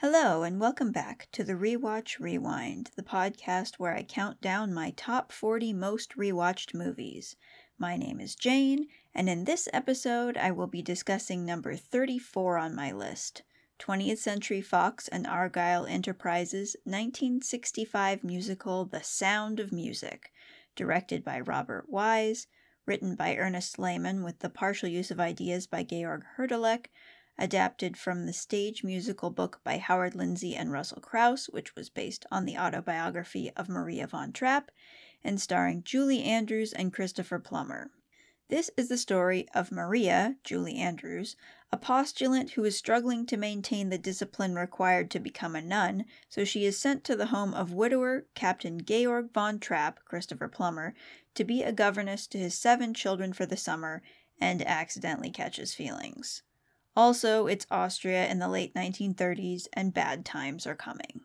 Hello, and welcome back to the Rewatch Rewind, the podcast where I count down my top 40 most rewatched movies. My name is Jane, and in this episode, I will be discussing number 34 on my list 20th Century Fox and Argyle Enterprises' 1965 musical The Sound of Music, directed by Robert Wise, written by Ernest Lehman with the partial use of ideas by Georg Hurdalek, adapted from the stage musical book by Howard Lindsay and Russell Crouse, which was based on the autobiography of Maria von Trapp, and starring Julie Andrews and Christopher Plummer. This is the story of Maria, Julie Andrews, a postulant who is struggling to maintain the discipline required to become a nun, so she is sent to the home of widower Captain Georg von Trapp, Christopher Plummer, to be a governess to his seven children for the summer and accidentally catches feelings. Also, it's Austria in the late 1930s, and bad times are coming.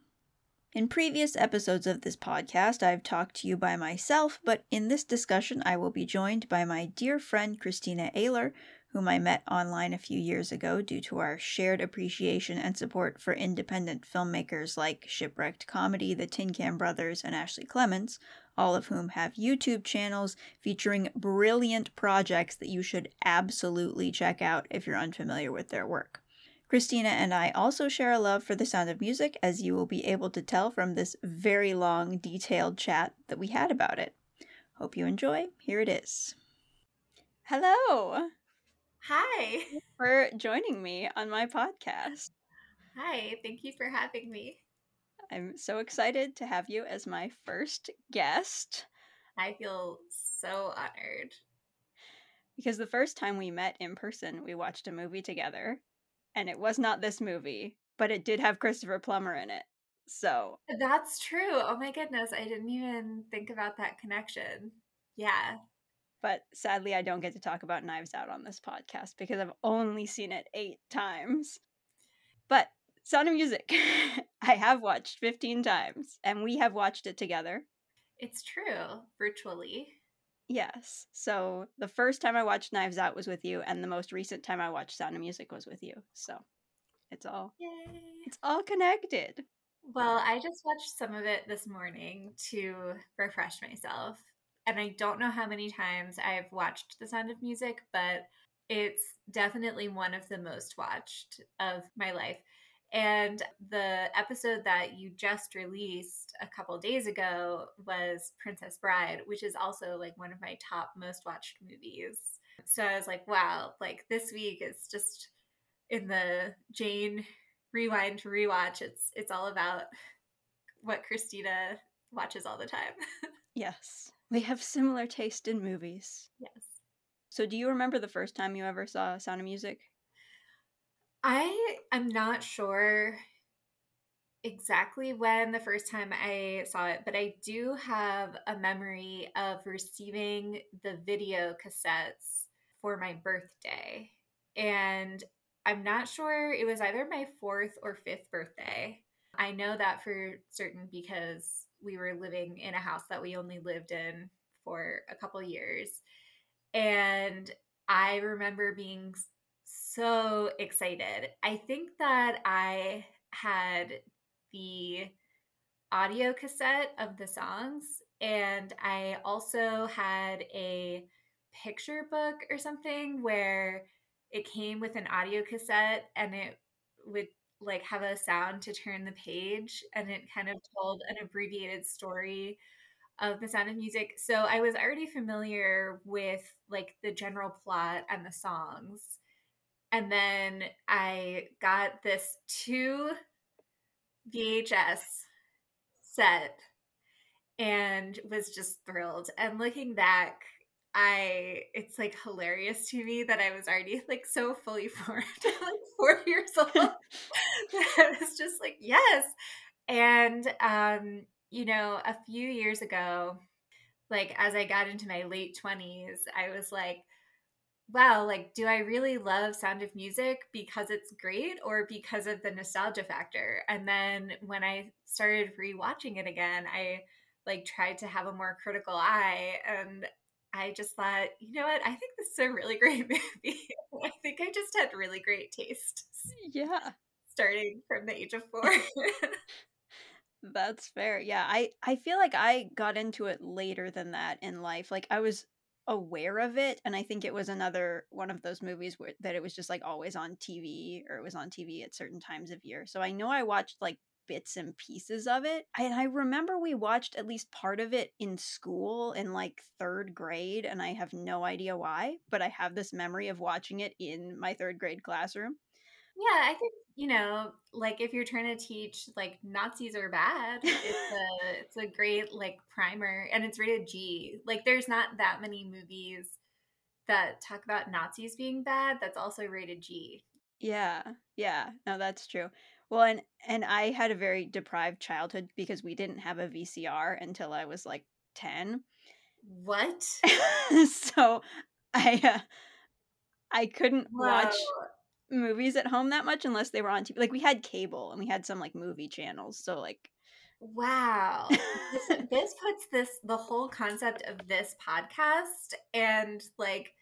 In previous episodes of this podcast, I've talked to you by myself, but in this discussion, I will be joined by my dear friend Christina Ailor, whom I met online a few years ago due to our shared appreciation and support for independent filmmakers like Shipwrecked Comedy, the Tin Can Brothers, and Ashley Clements, all of whom have YouTube channels featuring brilliant projects that you should absolutely check out if you're unfamiliar with their work. Christina and I also share a love for the sound of music, as you will be able to tell from this very long, detailed chat that we had about it. Hope you enjoy. Here it is. Hello. Hi. For joining me on my podcast. Hi. Thank you for having me. I'm so excited to have you as my first guest. I feel so honored. Because the first time we met in person, we watched a movie together, and it was not this movie, but it did have Christopher Plummer in it. So That's true. Oh my goodness. I didn't even think about that connection. Yeah. But sadly, I don't get to talk about Knives Out on this podcast because I've only seen it eight times. But Sound of Music, I have watched 15 times, and we have watched it together. It's true, virtually. Yes. So the first time I watched Knives Out was with you, and the most recent time I watched Sound of Music was with you. So it's all Yay. it's all connected. Well, I just watched some of it this morning to refresh myself. And I don't know how many times I've watched The Sound of Music, but it's definitely one of the most watched of my life. And the episode that you just released a couple days ago was Princess Bride, which is also like one of my top most watched movies. So I was like, wow, like this week is just in the Jane rewind to rewatch. It's it's all about what Christina watches all the time. yes. We have similar taste in movies. Yes. So do you remember the first time you ever saw Sound of Music? I am not sure exactly when the first time I saw it, but I do have a memory of receiving the video cassettes for my birthday. And I'm not sure, it was either my fourth or fifth birthday. I know that for certain because we were living in a house that we only lived in for a couple years. And I remember being so excited. I think that I had the audio cassette of the songs, and I also had a picture book or something where it came with an audio cassette and it would like have a sound to turn the page and it kind of told an abbreviated story of the sound of music so i was already familiar with like the general plot and the songs and then I got this two VHS set and was just thrilled. And looking back, I it's like hilarious to me that I was already like so fully formed, like four years old. I was just like, yes. And um, you know, a few years ago, like as I got into my late 20s, I was like, wow, like, do I really love Sound of Music because it's great or because of the nostalgia factor? And then when I started rewatching it again, I like tried to have a more critical eye and I just thought, you know what? I think this is a really great movie. I think I just had really great taste. Yeah. starting from the age of four. That's fair. Yeah, I I feel like I got into it later than that in life. Like I was aware of it and I think it was another one of those movies where that it was just like always on TV or it was on TV at certain times of year. So I know I watched like bits and pieces of it. And I remember we watched at least part of it in school in like 3rd grade and I have no idea why, but I have this memory of watching it in my 3rd grade classroom. Yeah, I think you know, like if you're trying to teach like Nazis are bad, it's a it's a great like primer, and it's rated G. Like, there's not that many movies that talk about Nazis being bad. That's also rated G. Yeah, yeah, no, that's true. Well, and and I had a very deprived childhood because we didn't have a VCR until I was like ten. What? so I uh, I couldn't Whoa. watch movies at home that much unless they were on TV. Like we had cable and we had some like movie channels. So like Wow. this, this puts this the whole concept of this podcast and like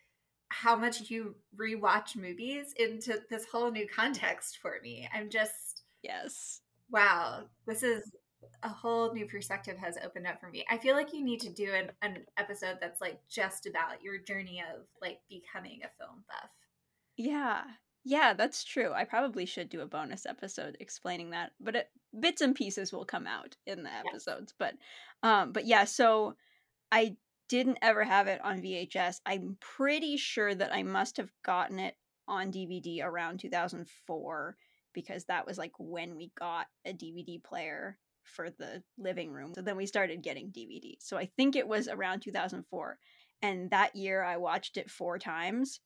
how much you rewatch movies into this whole new context for me. I'm just Yes. Wow. This is a whole new perspective has opened up for me. I feel like you need to do an, an episode that's like just about your journey of like becoming a film buff. Yeah. Yeah, that's true. I probably should do a bonus episode explaining that, but it, bits and pieces will come out in the episodes. But, um, but yeah. So I didn't ever have it on VHS. I'm pretty sure that I must have gotten it on DVD around 2004 because that was like when we got a DVD player for the living room. So then we started getting DVDs. So I think it was around 2004. And that year I watched it four times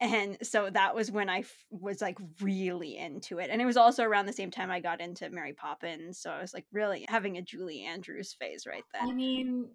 and so that was when I f- was like really into it and it was also around the same time i got into mary poppins so i was like really having a julie andrews phase right then. i mean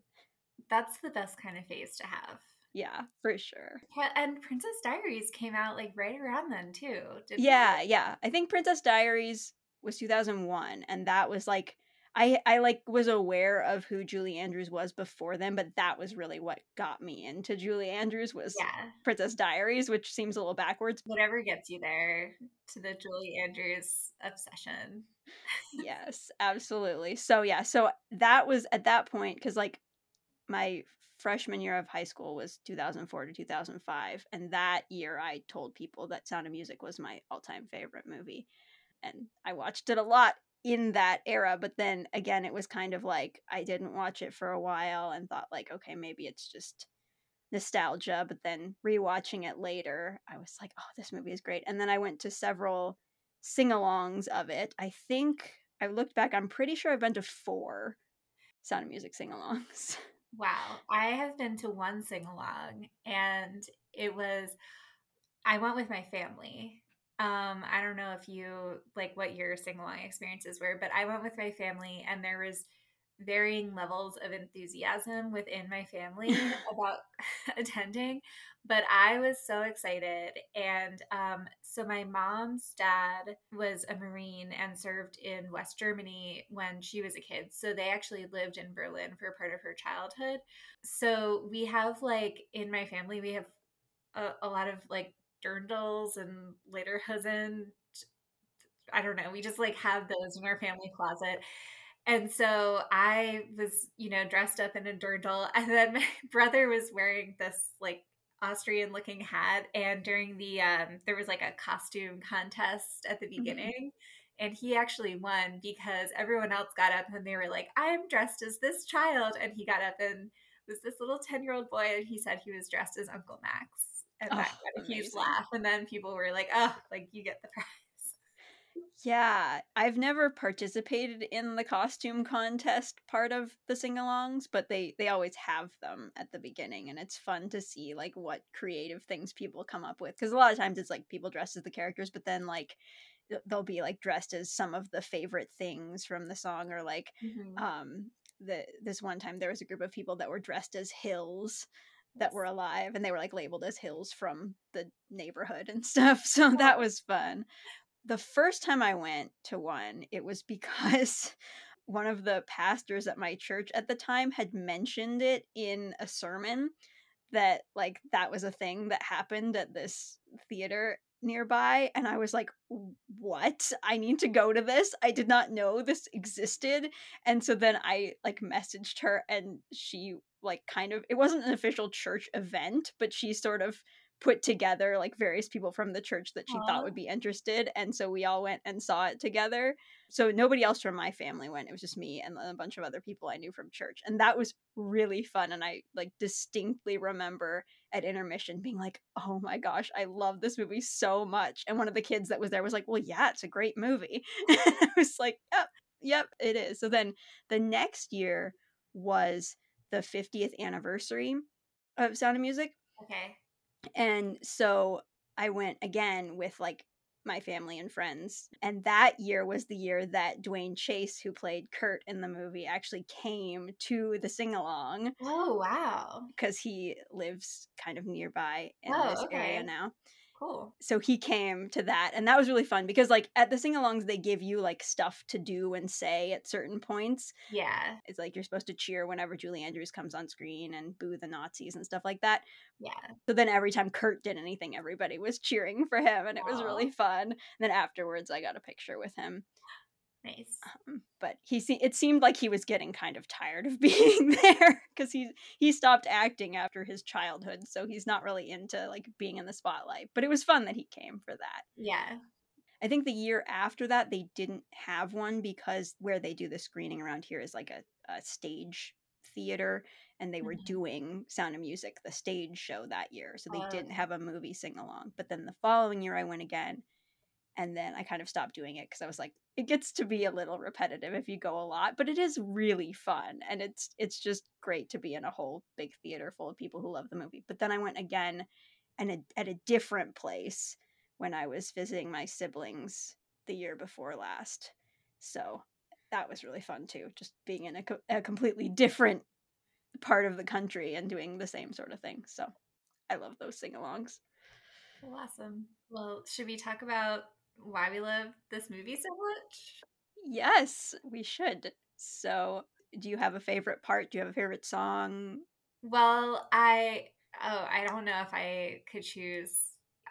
that's the best kind of phase to have. Yeah for sure. And princess diaries came out like right around then too yeah yeah i think princess diaries was 2001 and that was like I I like was aware of who Julie Andrews was before then, but that was really what got me into Julie Andrews was yeah. Princess Diaries, which seems a little backwards. Whatever gets you there to the Julie Andrews obsession. yes, absolutely. So yeah, so that was at that point because like my freshman year of high school was 2004 to 2005 and that year i told people that sound of music was my all-time favorite movie and i watched it a lot in that era but then again it was kind of like i didn't watch it for a while and thought like okay maybe it's just nostalgia but then rewatching it later i was like oh this movie is great and then i went to several sing-alongs of it. I think i looked back i'm pretty sure i've been to four sound of music sing-alongs. Wow i have been to one sing-along and it was i went with my family um, I don't know if you like what your sing along experiences were, but I went with my family and there was varying levels of enthusiasm within my family about attending. But I was so excited. And um, so my mom's dad was a Marine and served in West Germany when she was a kid. So they actually lived in Berlin for part of her childhood. So we have like in my family, we have a, a lot of like dirndls and lederhosen. I don't know. We just like have those in our family closet. And so I was, you know, dressed up in a dirndl, and then my brother was wearing this like Austrian looking hat. And during the, um, there was like a costume contest at the mm-hmm. beginning. Mm-hmm. And he actually won because everyone else got up and they were like, I'm dressed as this child. And he got up and was this little 10 year old boy. And he said he was dressed as Uncle Max and oh, that got a huge laugh. And then people were like, "Oh, like you get the prize." Yeah, I've never participated in the costume contest part of the sing-alongs, but they they always have them at the beginning and it's fun to see like what creative things people come up with cuz a lot of times it's like people dressed as the characters but then like they'll be like dressed as some of the favorite things from the song or like mm-hmm. um the this one time there was a group of people that were dressed as hills that were alive and they were like labeled as hills from the neighborhood and stuff. So that was fun. The first time I went to one, it was because one of the pastors at my church at the time had mentioned it in a sermon that like that was a thing that happened at this theater nearby and I was like, "What? I need to go to this. I did not know this existed." And so then I like messaged her and she like kind of it wasn't an official church event, but she sort of put together like various people from the church that she Aww. thought would be interested and so we all went and saw it together. So nobody else from my family went it was just me and a bunch of other people i knew from church and that was really fun and i like distinctly remember at intermission being like oh my gosh i love this movie so much and one of the kids that was there was like well yeah it's a great movie. I was like yep yep it is. So then the next year was the 50th anniversary of sound of music okay and so I went again with like my family and friends. And that year was the year that Duane Chase, who played Kurt in the movie, actually came to the sing along. Oh, wow. Because he lives kind of nearby in oh, this okay. area now. Cool. So he came to that, and that was really fun because, like, at the sing alongs, they give you like stuff to do and say at certain points. Yeah. It's like you're supposed to cheer whenever Julie Andrews comes on screen and boo the Nazis and stuff like that. Yeah. So then every time Kurt did anything, everybody was cheering for him, and it Aww. was really fun. And then afterwards, I got a picture with him. Nice. Um, but he se- it seemed like he was getting kind of tired of being there because he he stopped acting after his childhood, so he's not really into like being in the spotlight. But it was fun that he came for that. Yeah. I think the year after that they didn't have one because where they do the screening around here is like a, a stage theater and they were mm-hmm. doing Sound of Music, the stage show that year. So they oh, didn't have a movie sing along. But then the following year I went again and then I kind of stopped doing it because I was like, it gets to be a little repetitive if you go a lot, but it is really fun and it's it's just great to be in a whole big theater full of people who love the movie. But then I went again and a, at a different place when I was visiting my siblings the year before last. So that was really fun too, just being in a, co- a completely different part of the country and doing the same sort of thing. So I love those sing-alongs. awesome. Well, should we talk about why we love this movie so much? Yes, we should. So, do you have a favorite part? Do you have a favorite song? Well, I oh, I don't know if I could choose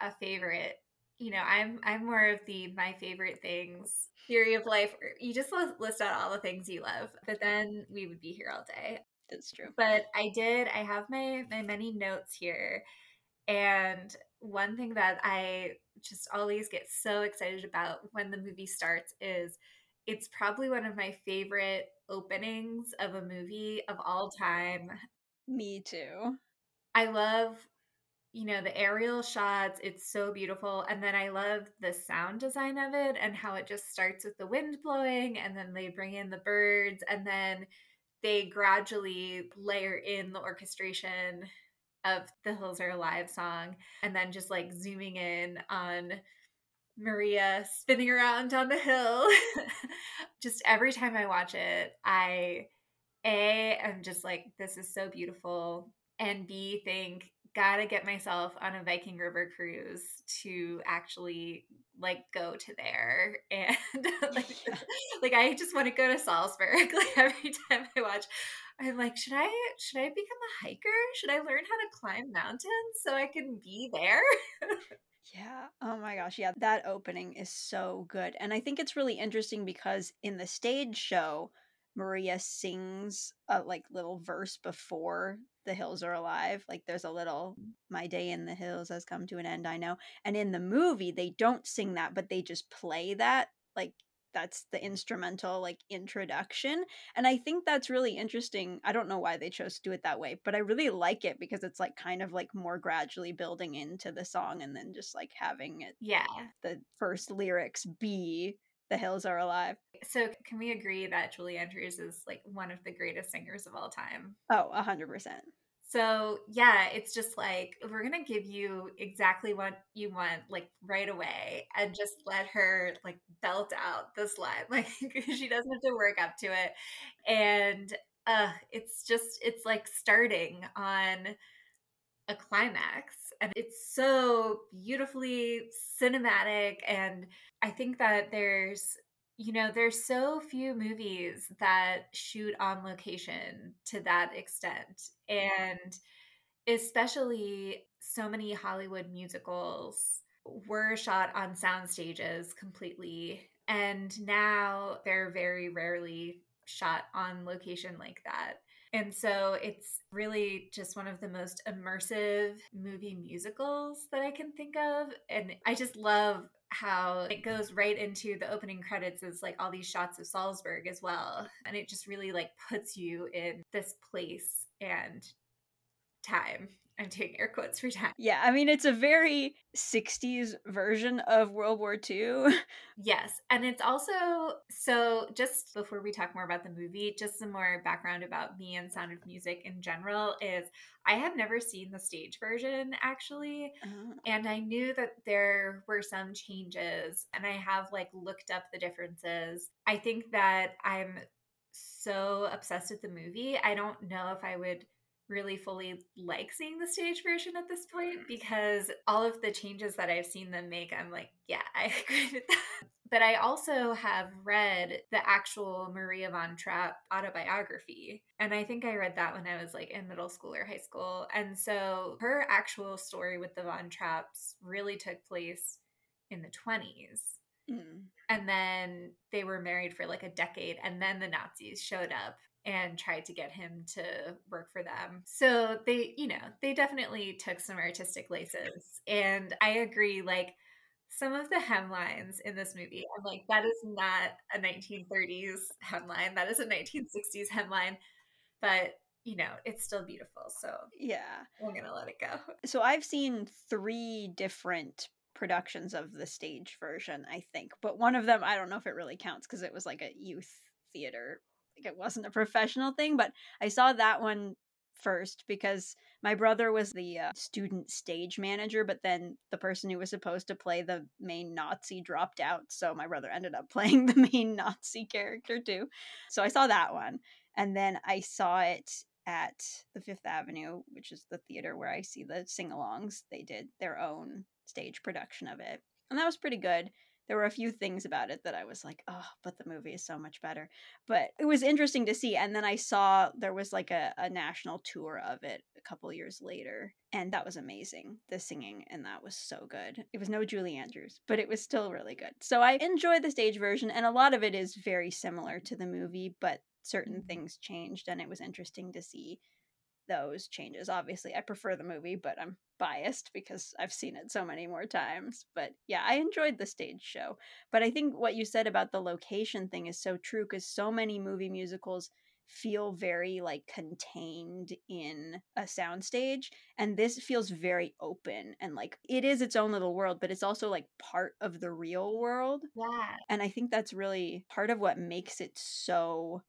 a favorite. You know, I'm I'm more of the my favorite things theory of life. Er, you just list out all the things you love, but then we would be here all day. That's true. But I did. I have my my many notes here, and one thing that I just always get so excited about when the movie starts is it's probably one of my favorite openings of a movie of all time. Me too. I love, you know, the aerial shots. It's so beautiful. And then I love the sound design of it and how it just starts with the wind blowing and then they bring in the birds and then they gradually layer in the orchestration of the Hills Are Alive song and then just like zooming in on Maria spinning around on the hill. just every time I watch it, I A am just like, this is so beautiful. And B think, gotta get myself on a Viking River cruise to actually like go to there and like, like I just want to go to Salzburg like every time I watch I'm like, should I should I become a hiker? Should I learn how to climb mountains so I can be there? yeah. Oh my gosh. Yeah, that opening is so good. And I think it's really interesting because in the stage show, Maria sings a like little verse before the hills are alive. Like there's a little mm. my day in the hills has come to an end, I know. And in the movie they don't sing that, but they just play that like that's the instrumental like introduction and i think that's really interesting i don't know why they chose to do it that way but i really like it because it's like kind of like more gradually building into the song and then just like having it yeah. the first lyrics be the hills are alive. So can we agree that julie andrews is like one of the greatest singers of all time? Oh 100% so, yeah, it's just like we're going to give you exactly what you want like right away and just let her like belt out this line. Like she doesn't have to work up to it. And uh it's just it's like starting on a climax and it's so beautifully cinematic and I think that there's you know, there's so few movies that shoot on location to that extent. And especially so many Hollywood musicals were shot on sound stages completely. And now they're very rarely shot on location like that. And so it's really just one of the most immersive movie musicals that I can think of. And I just love how it goes right into the opening credits is like all these shots of Salzburg as well. And it just really like puts you in this place and time. I'm taking air quotes for time. Yeah, I mean, it's a very 60s version of World War II. yes. And it's also, so just before we talk more about the movie, just some more background about me and Sound of Music in general is I have never seen the stage version actually. Oh. And I knew that there were some changes and I have like looked up the differences. I think that I'm so obsessed with the movie. I don't know if I would really fully like seeing the stage version at this point because all of the changes that I've seen them make, I'm like, yeah, I agree with that. But I also have read the actual Maria von Trapp autobiography. And I think I read that when I was like in middle school or high school. And so her actual story with the von Trapps really took place in the 20s. Mm. And then they were married for like a decade, and then the Nazis showed up and tried to get him to work for them. So they, you know, they definitely took some artistic laces. And I agree, like, some of the hemlines in this movie, I'm like, that is not a 1930s hemline. That is a 1960s hemline. But, you know, it's still beautiful. So, yeah, I'm going to let it go. So, I've seen three different productions of the stage version, I think. But one of them, I don't know if it really counts because it was like a youth theater like it wasn't a professional thing, but I saw that one first because my brother was the uh, student stage manager, but then the person who was supposed to play the main Nazi dropped out, so my brother ended up playing the main Nazi character too. So I saw that one, and then I saw it at the Fifth Avenue, which is the theater where I see the sing-alongs. They did their own stage production of it, and that was pretty good there were a few things about it that I was like, oh, but the movie is so much better. But it was interesting to see. And then I saw there was like a, a national tour of it a couple years later. And that was amazing. The singing and that was so good. It was no Julie Andrews, but it was still really good. So I enjoyed the stage version, and a lot of it is very similar to the movie, but certain mm-hmm. things changed, and it was interesting to see those changes. Obviously, I prefer the movie, but I'm biased because I've seen it so many more times. But yeah, I enjoyed the stage show. But I think what you said about the location thing is so true because so many movie musicals feel very like contained in a soundstage and this feels very open and like it is its own little world but it's also like part of the real world yeah and i think that's really part of what makes it so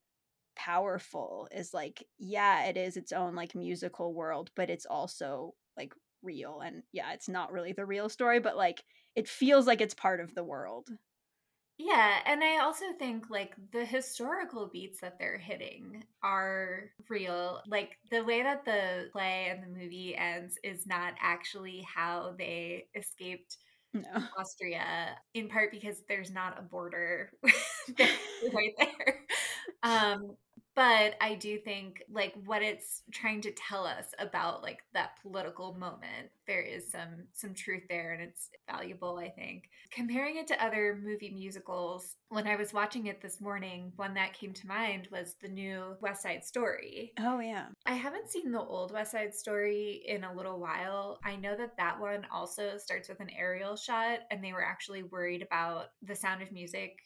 powerful is like yeah it is its own like musical world but it's also like real and yeah it's not really the real story but like it feels like it's part of the world yeah and i also think like the historical beats that they're hitting are real like the way that the play and the movie ends is not actually how they escaped no. Austria, in part because there's not a border right there. Um, but I do think like what it's trying to tell us about like that political moment, there is some some truth there and it's valuable, I think. Comparing it to other movie musicals, when I was watching it this morning, one that came to mind was the new West Side Story. Oh yeah. I haven't seen the old West Side Story in a little while. I know that that one also starts with an aerial shot and they were actually worried about the sound of music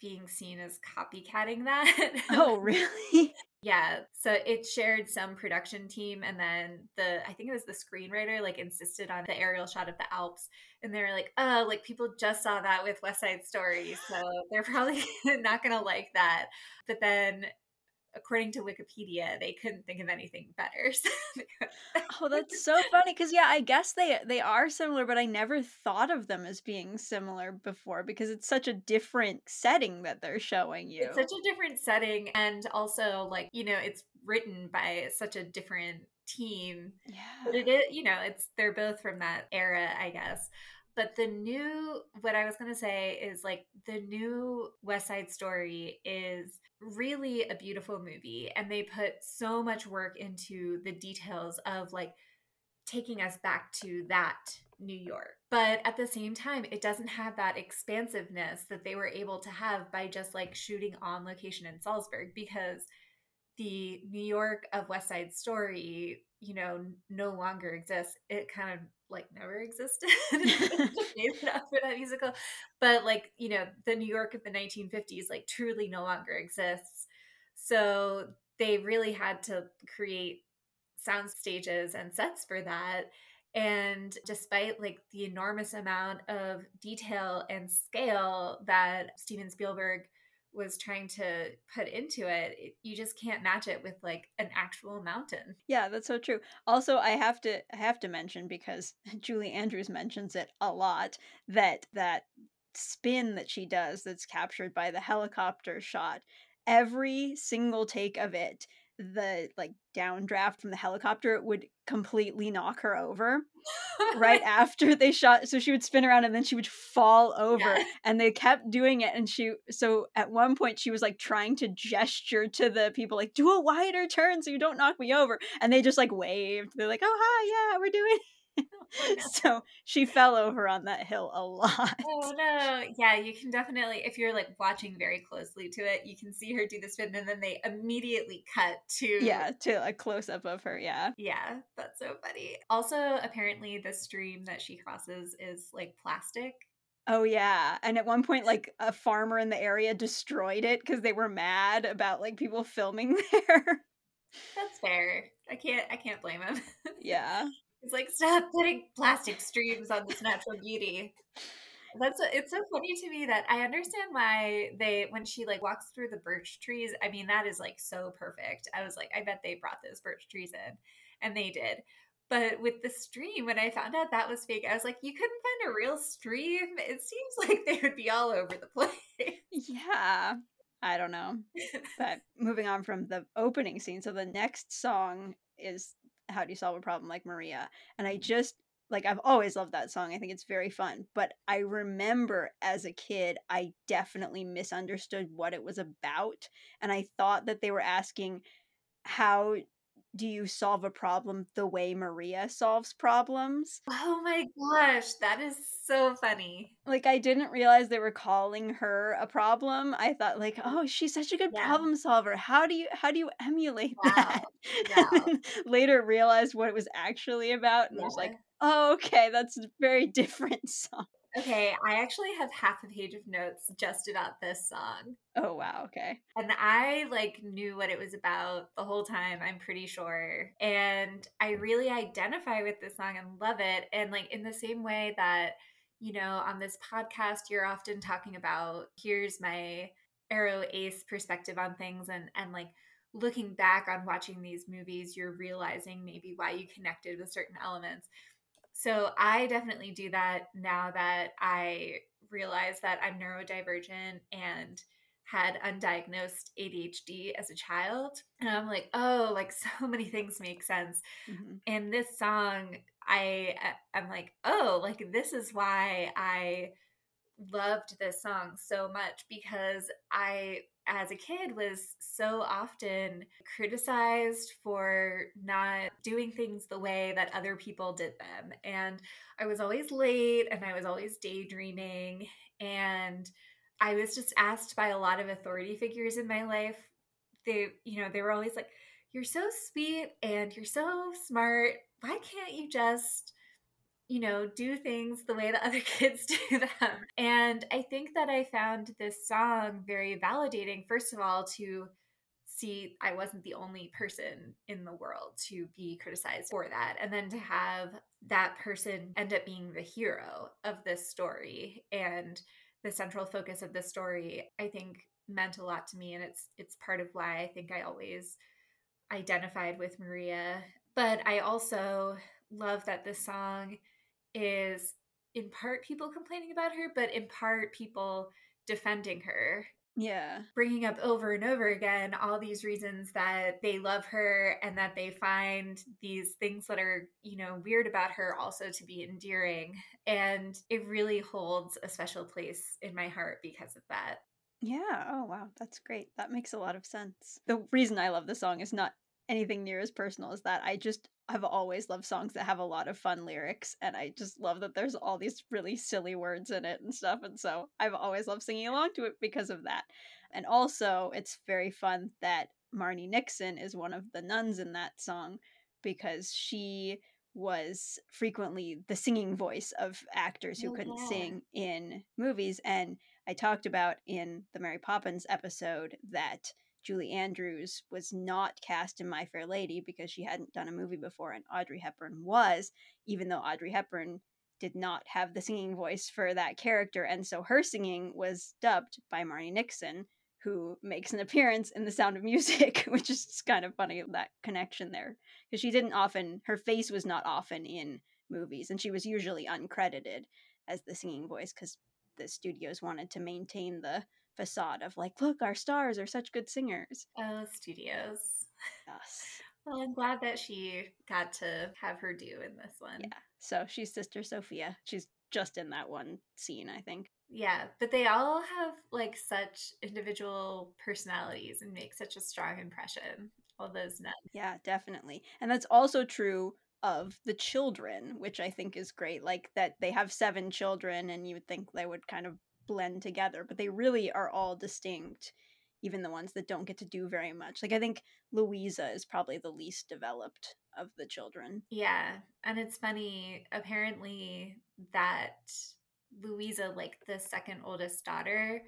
being seen as copycatting that. oh, really? yeah. So it shared some production team and then the I think it was the screenwriter like insisted on the aerial shot of the Alps and they were like, "Oh, like people just saw that with West Side Story, so they're probably not going to like that." But then according to Wikipedia, they couldn't think of anything better. oh, that's so funny because yeah, I guess they they are similar, but I never thought of them as being similar before because it's such a different setting that they're showing you. It's such a different setting, and also like you know, it's written by such a different team. Yeah, but it is you know, it's they're both from that era, I guess. But the new, what I was going to say is like the new West Side Story is really a beautiful movie. And they put so much work into the details of like taking us back to that New York. But at the same time, it doesn't have that expansiveness that they were able to have by just like shooting on location in Salzburg because the New York of West Side Story, you know, no longer exists. It kind of like never existed for that musical. But like, you know, the New York of the 1950s like truly no longer exists. So they really had to create sound stages and sets for that. And despite like the enormous amount of detail and scale that Steven Spielberg was trying to put into it, you just can't match it with like an actual mountain. Yeah, that's so true. Also, I have to I have to mention because Julie Andrews mentions it a lot that that spin that she does that's captured by the helicopter shot every single take of it the like downdraft from the helicopter would completely knock her over right after they shot so she would spin around and then she would fall over yes. and they kept doing it and she so at one point she was like trying to gesture to the people like do a wider turn so you don't knock me over and they just like waved they're like oh hi yeah we're doing so she fell over on that hill a lot. Oh no. Yeah, you can definitely if you're like watching very closely to it, you can see her do the spin and then they immediately cut to Yeah, to a close up of her, yeah. Yeah, that's so funny. Also, apparently the stream that she crosses is like plastic. Oh yeah, and at one point like a farmer in the area destroyed it cuz they were mad about like people filming there. That's fair. I can't I can't blame him. yeah. It's like stop putting plastic streams on this natural beauty. That's it's so funny to me that I understand why they when she like walks through the birch trees. I mean that is like so perfect. I was like, I bet they brought those birch trees in, and they did. But with the stream, when I found out that was fake, I was like, you couldn't find a real stream. It seems like they would be all over the place. Yeah, I don't know. But moving on from the opening scene, so the next song is how do you solve a problem like Maria? And I mm-hmm. just like I've always loved that song. I think it's very fun. But I remember as a kid, I definitely misunderstood what it was about. And I thought that they were asking how do you solve a problem the way Maria solves problems? Oh my gosh, that is so funny. Like I didn't realize they were calling her a problem. I thought like, mm. oh, she's such a good yeah. problem solver. How do you how do you emulate wow. that? Wow. later realized what it was actually about and yeah. was like, oh, okay, that's very different song. Okay, I actually have half a page of notes just about this song. Oh wow, okay. And I like knew what it was about the whole time, I'm pretty sure. And I really identify with this song and love it. And like in the same way that, you know, on this podcast you're often talking about here's my arrow ace perspective on things and and like looking back on watching these movies, you're realizing maybe why you connected with certain elements so I definitely do that now that I realize that I'm neurodivergent and had undiagnosed ADHD as a child. And I'm like, oh, like so many things make sense. Mm-hmm. And this song, I I'm like, oh, like this is why I loved this song so much because I as a kid was so often criticized for not doing things the way that other people did them. And I was always late and I was always daydreaming. And I was just asked by a lot of authority figures in my life. They, you know, they were always like, You're so sweet and you're so smart. Why can't you just you know, do things the way that other kids do them. And I think that I found this song very validating, first of all, to see I wasn't the only person in the world to be criticized for that. And then to have that person end up being the hero of this story and the central focus of the story, I think meant a lot to me. And it's it's part of why I think I always identified with Maria. But I also love that this song is in part people complaining about her, but in part people defending her. Yeah. Bringing up over and over again all these reasons that they love her and that they find these things that are, you know, weird about her also to be endearing. And it really holds a special place in my heart because of that. Yeah. Oh, wow. That's great. That makes a lot of sense. The reason I love the song is not anything near as personal as that. I just I've always loved songs that have a lot of fun lyrics, and I just love that there's all these really silly words in it and stuff. And so I've always loved singing along to it because of that. And also, it's very fun that Marni Nixon is one of the nuns in that song because she was frequently the singing voice of actors who Oh, couldn't yeah. sing in movies. And I talked about in the Mary Poppins episode that Julie Andrews was not cast in My Fair Lady because she hadn't done a movie before, and Audrey Hepburn was, even though Audrey Hepburn did not have the singing voice for that character. And so her singing was dubbed by Marni Nixon, who makes an appearance in The Sound of Music, which is kind of funny, that connection there. Because she didn't often, her face was not often in movies, and she was usually uncredited as the singing voice because the studios wanted to maintain the facade of like, look, our stars are such good singers. Oh, studios. Yes. Well, I'm glad that she got to have her due in this one. Yeah. So she's Sister Sophia. She's just in that one scene, I think. Yeah, but they all have like such individual personalities and make such a strong impression. All those nuns. Yeah, definitely. And that's also true of the children, which I think is great. Like that they have seven children, and you would think they would kind of blend together, but they really are all distinct, even the ones that don't get to do very much. Like I think Louisa is probably the least developed of the children. Yeah, and it's funny. Apparently, that Louisa, like the second oldest daughter,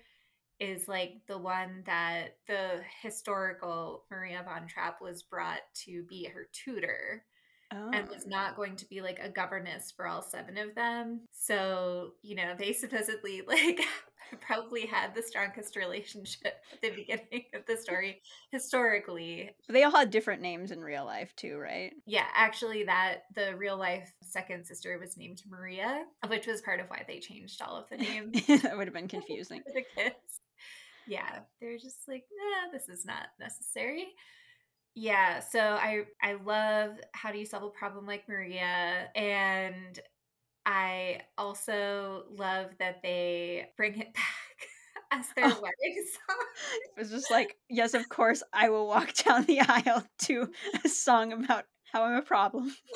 is like the one that the historical Maria von Trapp was brought to be her tutor. Oh. and was not going to be like a governess for all seven of them. So, you know, they supposedly like probably had the strongest relationship at the beginning of the story historically. But they all had different names in real life too, right? Yeah, actually that the real life second sister was named Maria, which was part of why they changed all of the names that would have been confusing. for the kids. Yeah, they're just like, nah, this is not necessary. Yeah, so I I love how do you solve a problem like Maria and I also love that they bring it back as their Oh. wedding song. It was just like, yes, of course, I will walk down the aisle to a song about how I'm a problem.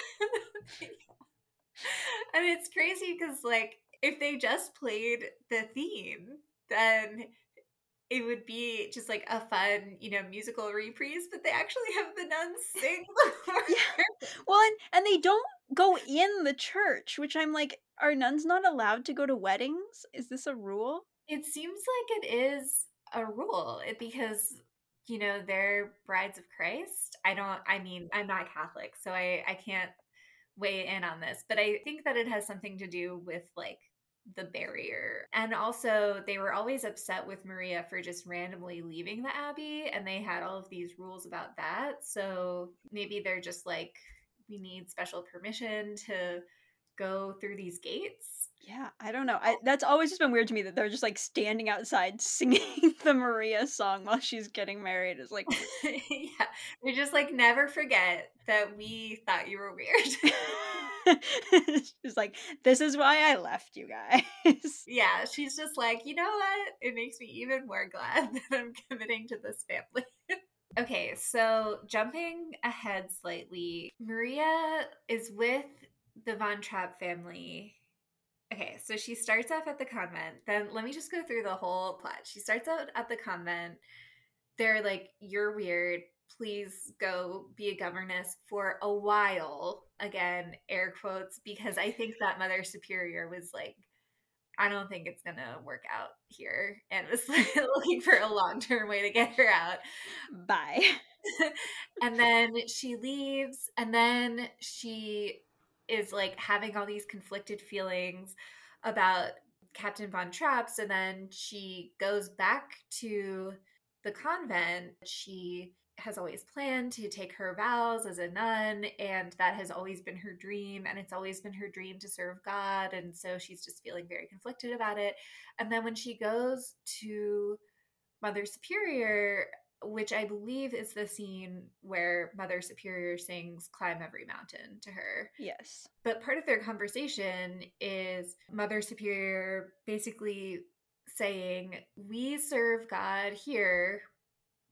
and it's crazy because like if they just played the theme, then it would be just like a fun, you know, musical reprise, but they actually have the nuns sing. Yeah. Well, and, and they don't go in the church, which I'm like, are nuns not allowed to go to weddings? Is this a rule? It seems like it is a rule because you know they're brides of Christ. I don't. I mean, I'm not Catholic, so I I can't weigh in on this, but I think that it has something to do with like the barrier. And also, they were always upset with Maria for just randomly leaving the abbey, and they had all of these rules about that. So maybe they're just like, we need special permission to go through these gates. Yeah, I don't know. I, oh. that's always just been weird to me that they're just like standing outside singing the Maria song while she's getting married. It's like, yeah, we just like never forget that we thought you were weird. she's like, this is why I left you guys. yeah, she's just like, you know what? It makes me even more glad that I'm committing to this family. okay, so jumping ahead slightly, Maria is with the Von Trapp family. Okay, so she starts off at the convent. Then let me just go through the whole plot. She starts out at the convent. They're like, You're weird. Please go be a governess for a while. Again, air quotes, because I think that Mother Superior was like, I don't think it's gonna work out here, and was like, looking for a long term way to get her out. Bye. and then she leaves, and then she is like having all these conflicted feelings about Captain Von Trapp. So then she goes back to the convent. She has always planned to take her vows as a nun, and that has always been her dream. And it's always been her dream to serve God. And so she's just feeling very conflicted about it. And then when she goes to Mother Superior, which I believe is the scene where Mother Superior sings Climb Every Mountain to her. Yes. But part of their conversation is Mother Superior basically saying, We serve God here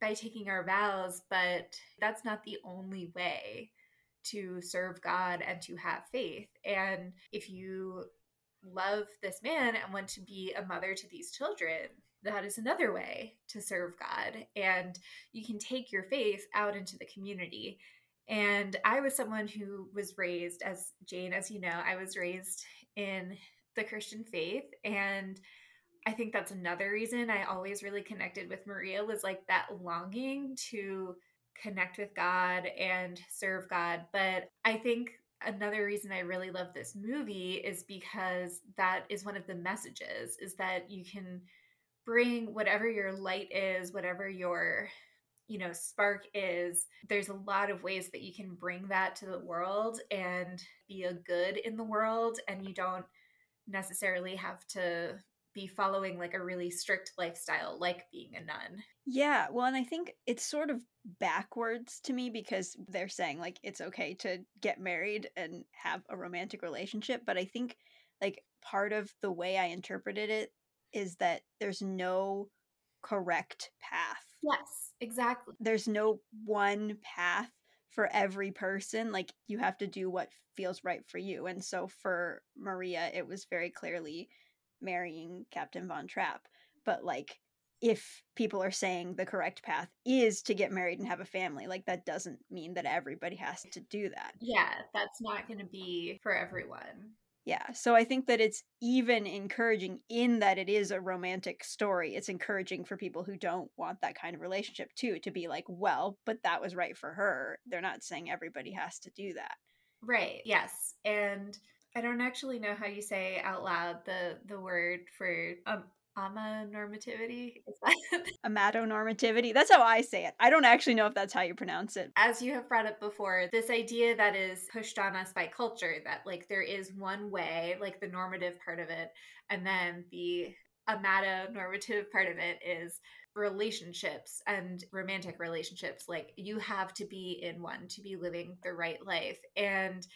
by taking our vows, but that's not the only way to serve God and to have faith. And if you love this man and want to be a mother to these children, that is another way to serve God. And you can take your faith out into the community. And I was someone who was raised, as Jane, as you know, I was raised in the Christian faith. And I think that's another reason I always really connected with Maria was like that longing to connect with God and serve God. But I think another reason I really love this movie is because that is one of the messages is that you can bring whatever your light is, whatever your you know spark is there's a lot of ways that you can bring that to the world and be a good in the world and you don't necessarily have to be following like a really strict lifestyle like being a nun. Yeah, well, and I think it's sort of backwards to me because they're saying like it's okay to get married and have a romantic relationship, but I think like part of the way I interpreted it is that there's no correct path. Yes, exactly. There's no one path for every person. Like you have to do what feels right for you. And so for Maria, it was very clearly marrying Captain Von Trapp. But like if people are saying the correct path is to get married and have a family, like that doesn't mean that everybody has to do that. Yeah, that's not going to be for everyone. Yeah, so I think that it's even encouraging in that it is a romantic story. It's encouraging for people who don't want that kind of relationship too to be like, well, but that was right for her. They're not saying everybody has to do that. Right. Yes. And I don't actually know how you say out loud the the word for um, normativity. Is that amatonormativity? That's how I say it. I don't actually know if that's how you pronounce it. As you have brought up before, this idea that is pushed on us by culture that like there is one way, like the normative part of it, and then the amatonormative part of it is relationships and romantic relationships. Like you have to be in one to be living the right life. And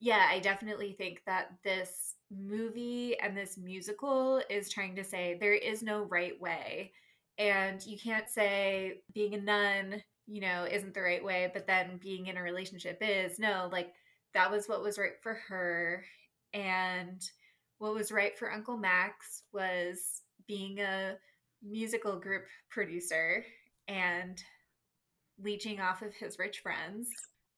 yeah, I definitely think that this movie and this musical is trying to say there is no right way. And you can't say being a nun, you know, isn't the right way, but then being in a relationship is. No, like that was what was right for her. And what was right for Uncle Max was being a musical group producer and leeching off of his rich friends.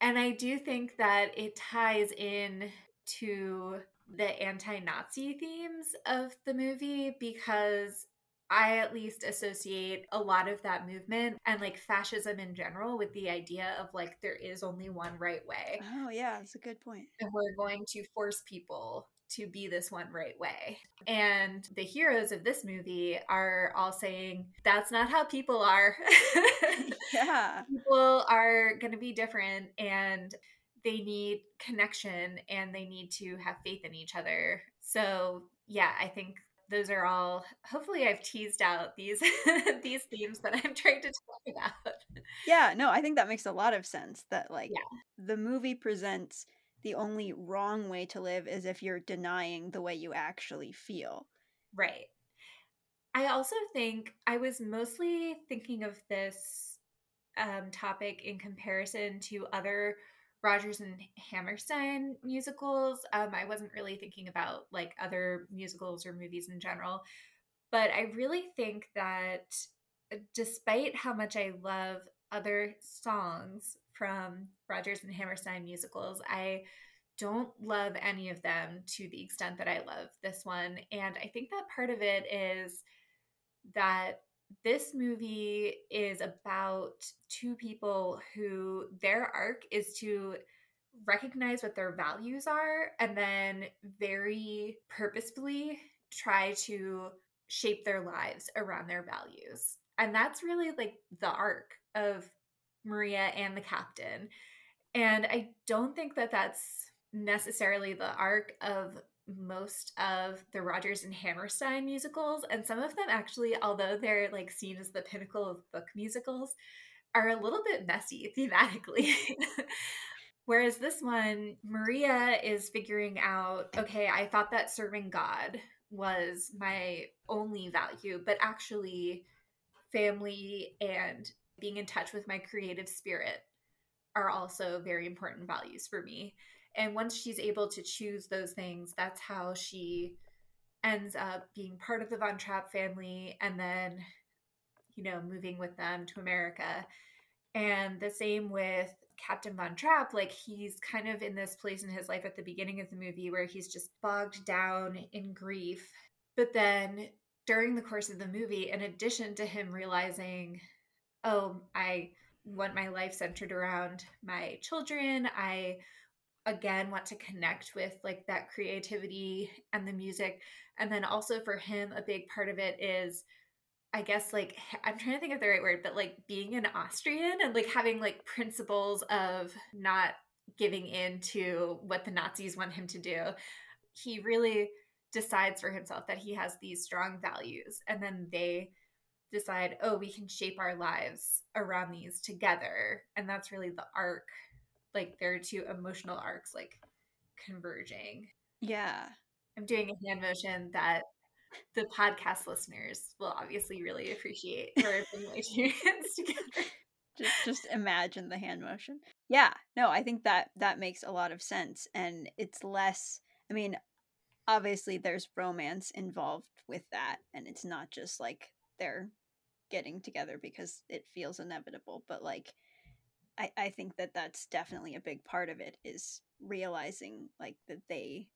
And I do think that it ties in to the anti Nazi themes of the movie because I at least associate a lot of that movement and like fascism in general with the idea of like there is only one right way. Oh, yeah, that's a good point. And we're going to force people to be this one right way. And the heroes of this movie are all saying, that's not how people are. yeah. People are going to be different and they need connection and they need to have faith in each other. So, yeah, I think those are all hopefully I've teased out these these themes that I'm trying to talk about. Yeah, no, I think that makes a lot of sense that like yeah. the movie presents the only wrong way to live is if you're denying the way you actually feel. Right. I also think I was mostly thinking of this um, topic in comparison to other Rodgers and Hammerstein musicals. Um, I wasn't really thinking about like other musicals or movies in general, but I really think that uh, despite how much I love other songs from Rodgers and Hammerstein musicals, I don't love any of them to the extent that I love this one. And I think that part of it is that this movie is about two people who their arc is to recognize what their values are and then very purposefully try to shape their lives around their values. And that's really like the arc of Maria and the captain. And I don't think that that's necessarily the arc of most of the Rodgers and Hammerstein musicals, and some of them actually, although they're like seen as the pinnacle of book musicals, are a little bit messy thematically. Whereas this one, Maria is figuring out, okay, I thought that serving God was my only value, but actually, family and being in touch with my creative spirit are also very important values for me. And once she's able to choose those things, that's how she ends up being part of the Von Trapp family and then, you know, moving with them to America. And the same with Captain Von Trapp, like he's kind of in this place in his life at the beginning of the movie where he's just bogged down in grief. But then during the course of the movie, in addition to him realizing, oh, I want my life centered around my children, I again want to connect with like that creativity and the music. And then also for him, a big part of it is I guess like I'm trying to think of the right word, but like being an Austrian and like having like principles of not giving in to what the Nazis want him to do. He really decides for himself that he has these strong values and then they decide, oh, we can shape our lives around these together. And that's really the arc. Like there are two emotional arcs like converging. Yeah. I'm doing a hand motion that the podcast listeners will obviously really appreciate our my two hands together. Just just imagine the hand motion. Yeah, no, I think that that makes a lot of sense and it's less I mean, obviously there's romance involved with that and it's not just like they're getting together because it feels inevitable, but like I I think that that's definitely a big part of it is realizing like that they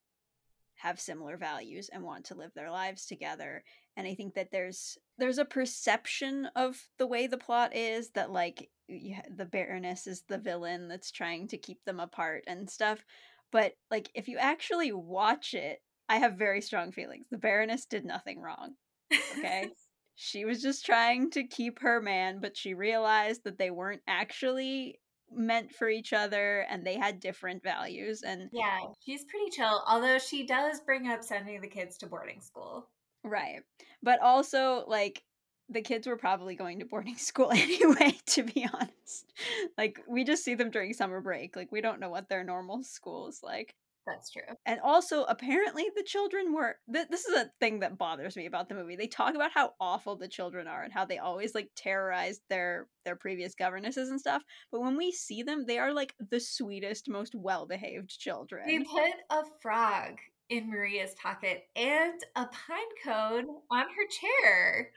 have similar values and want to live their lives together and i think that there's there's a perception of the way the plot is that like the baroness is the villain that's trying to keep them apart and stuff but like if you actually watch it i have very strong feelings. The baroness did nothing wrong okay she was just trying to keep her man but she realized that they weren't actually meant for each other and they had different values and yeah she's pretty chill although she does bring up sending the kids to boarding school. Right but also like the kids were probably going to boarding school anyway to be honest. Like we just see them during summer break like we don't know what their normal school is like that's true. And also, apparently, the children were. Th- this is a thing that bothers me about the movie. They talk about how awful the children are and how they always like terrorized their their previous governesses and stuff. But when we see them, they are like the sweetest, most well behaved children. They put a frog in Maria's pocket and a pine cone on her chair.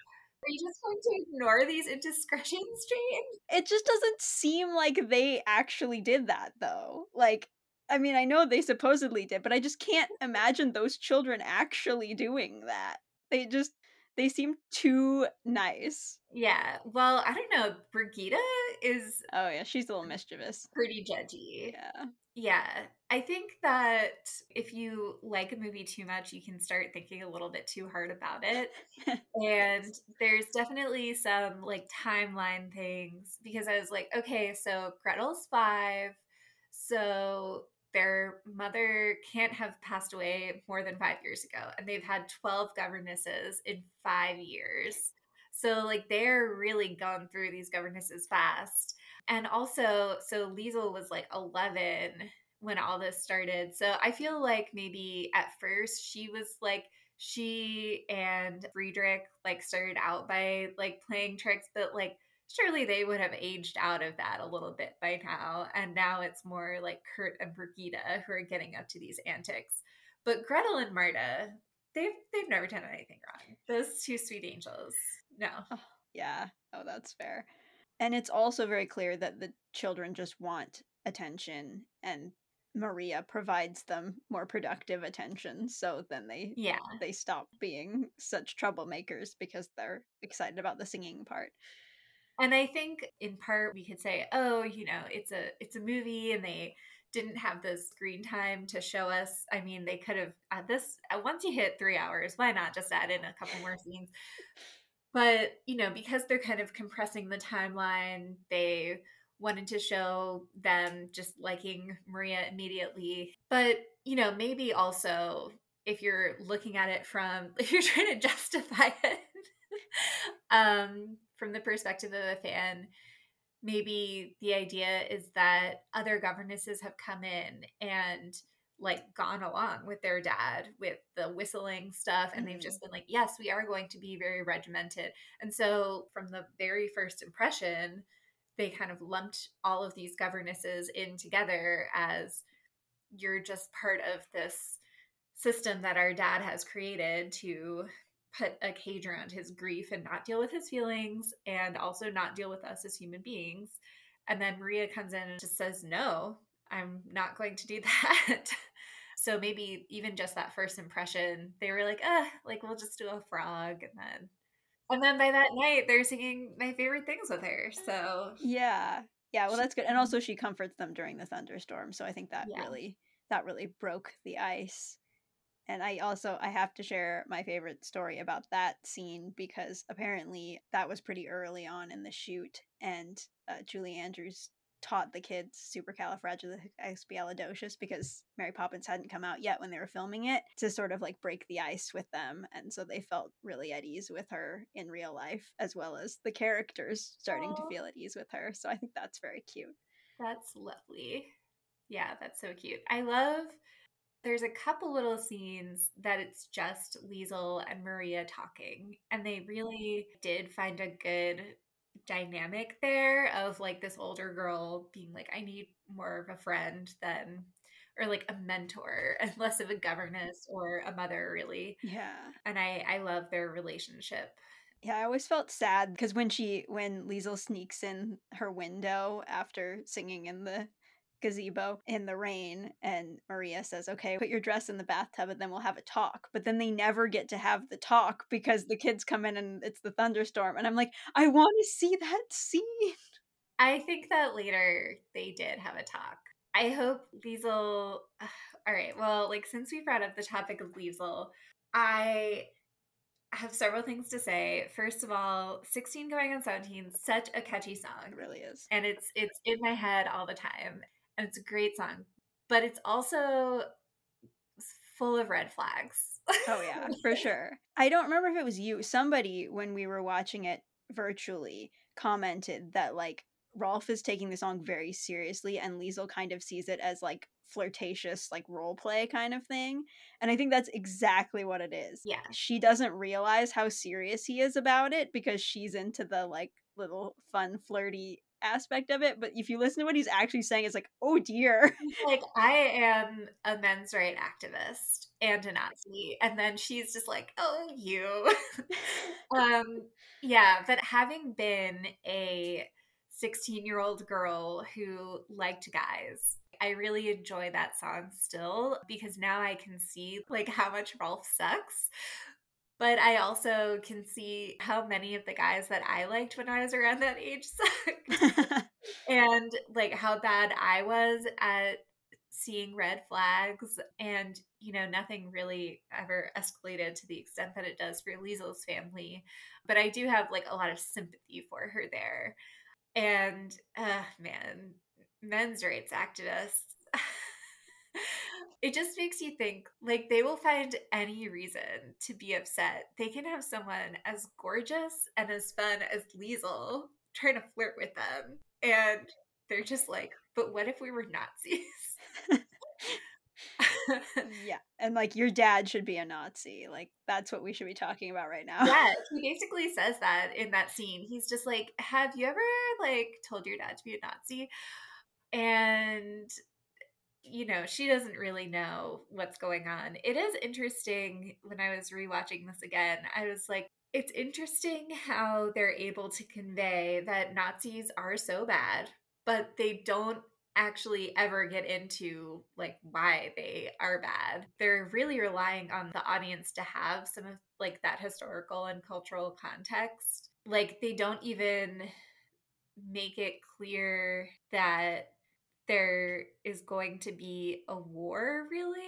Are you just going to ignore these indiscretions, Jane? It just doesn't seem like they actually did that, though. Like, I mean, I know they supposedly did, but I just can't imagine those children actually doing that. They just they seem too nice. Yeah. Well, I don't know. Brigitta is Oh yeah, she's a little mischievous. Pretty judgy. Yeah. Yeah. I think that if you like a movie too much, you can start thinking a little bit too hard about it. and there's definitely some like timeline things because I was like, okay, so Gretel's 5. So their mother can't have passed away more than five years ago, and they've had 12 governesses in five years. So, like, they're really gone through these governesses fast. And also, so Liesl was like 11 when all this started. So, I feel like maybe at first she was like, she and Friedrich like started out by like playing tricks, but like surely they would have aged out of that a little bit by now. And now it's more like Kurt and Brigitta who are getting up to these antics. But Gretel and Marta, they've they've never done anything wrong. Those two sweet angels. No. Oh, yeah. Oh, that's fair. And it's also very clear that the children just want attention and Maria provides them more productive attention so then they yeah they stop being such troublemakers because they're excited about the singing part and I think in part we could say, oh, you know, it's a it's a movie and they didn't have the screen time to show us. I mean, they could have at this once you hit 3 hours, why not just add in a couple more scenes? But, you know, because they're kind of compressing the timeline, they wanted to show them just liking Maria immediately. But, you know, maybe also if you're looking at it from if you're trying to justify it um from the perspective of a fan, maybe the idea is that other governesses have come in and like gone along with their dad with the whistling stuff and mm-hmm. they've just been like yes we are going to be very regimented and so from the very first impression they kind of lumped all of these governesses in together as you're just part of this system that our dad has created to put a cage around his grief and not deal with his feelings and also not deal with us as human beings. And then Maria comes in and just says, No, I'm not going to do that. so maybe even just that first impression, they were like, uh, like we'll just do a frog and then and then by that night they're singing my favorite things with her. So Yeah. Yeah, well that's good. And also she comforts them during the thunderstorm. So I think that yeah. really that really broke the ice. And I also I have to share my favorite story about that scene because apparently that was pretty early on in the shoot, and uh, Julie Andrews taught the kids supercalifragilisticexpialidocious because Mary Poppins hadn't come out yet when they were filming it to sort of like break the ice with them, and so they felt really at ease with her in real life as well as the characters starting Aww. to feel at ease with her. So I think that's very cute. That's lovely. Yeah, that's so cute. I love there's a couple little scenes that it's just Liesl and Maria talking, and they really did find a good dynamic there of like this older girl being like, I need more of a friend than or like a mentor and less of a governess or a mother really. Yeah. And I I love their relationship. Yeah, I always felt sad because when she when Liesl sneaks in her window after singing in the gazebo in the rain and Maria says, "Okay, put your dress in the bathtub and then we'll have a talk." But then they never get to have the talk because the kids come in and it's the thunderstorm and I'm like, "I want to see that scene." I think that later they did have a talk. I hope Liesl All right, well, like since we brought up the topic of Liesl, I have several things to say. First of all, 16 going on 17, such a catchy song. It really is. And it's it's in my head all the time and it's a great song, but it's also full of red flags. oh yeah, for sure. I don't remember if it was you. Somebody when we were watching it virtually commented that like Rolf is taking the song very seriously and Liesl kind of sees it as like flirtatious like role play kind of thing. And I think that's exactly what it is. Yeah. She doesn't realize how serious he is about it because she's into the like little fun flirty aspect of it, but if you listen to what he's actually saying, it's like, oh dear. like, I am a men's right activist and a Nazi. And then she's just like, oh, you. um, yeah, but having been a 16 year old girl who liked guys, I really enjoy that song still because now I can see like how much Rolf sucks but I also can see how many of the guys that I liked when I was around that age sucked. and like how bad I was at seeing red flags and you know nothing really ever escalated to the extent that it does for Liesl's family. But I do have like a lot of sympathy for her there. And uh man men's rights activists it just makes you think like they will find any reason to be upset. They can have someone as gorgeous and as fun as Liesl trying to flirt with them. And they're just like, but what if we were Nazis? yeah. And like your dad should be a Nazi. Like that's what we should be talking about right now. Yeah, he basically says that in that scene. He's just like, "Have you ever like told your dad to be a Nazi?" And you know, she doesn't really know what's going on. It is interesting when I was rewatching this again. I was like, it's interesting how they're able to convey that Nazis are so bad, but they don't actually ever get into like why they are bad. They're really relying on the audience to have some of like that historical and cultural context. Like they don't even make it clear that there is going to be a war really.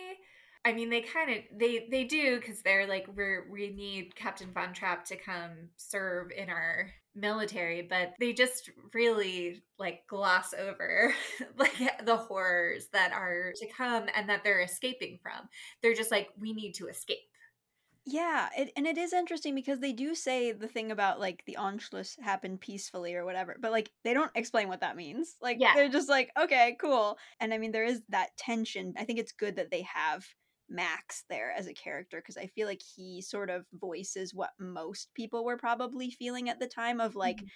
I mean they kind of they they do because they're like we're we need captain von trapp to come serve in our military but they just really like gloss over like the horrors that are to come and that they're escaping from. They're just like we need to escape yeah, it, and it is interesting because they do say the thing about like the Anschluss happened peacefully or whatever, but like they don't explain what that means. Like yeah. they're just like, okay, cool. And I mean, there is that tension. I think it's good that they have Max there as a character because I feel like he sort of voices what most people were probably feeling at the time of like, mm-hmm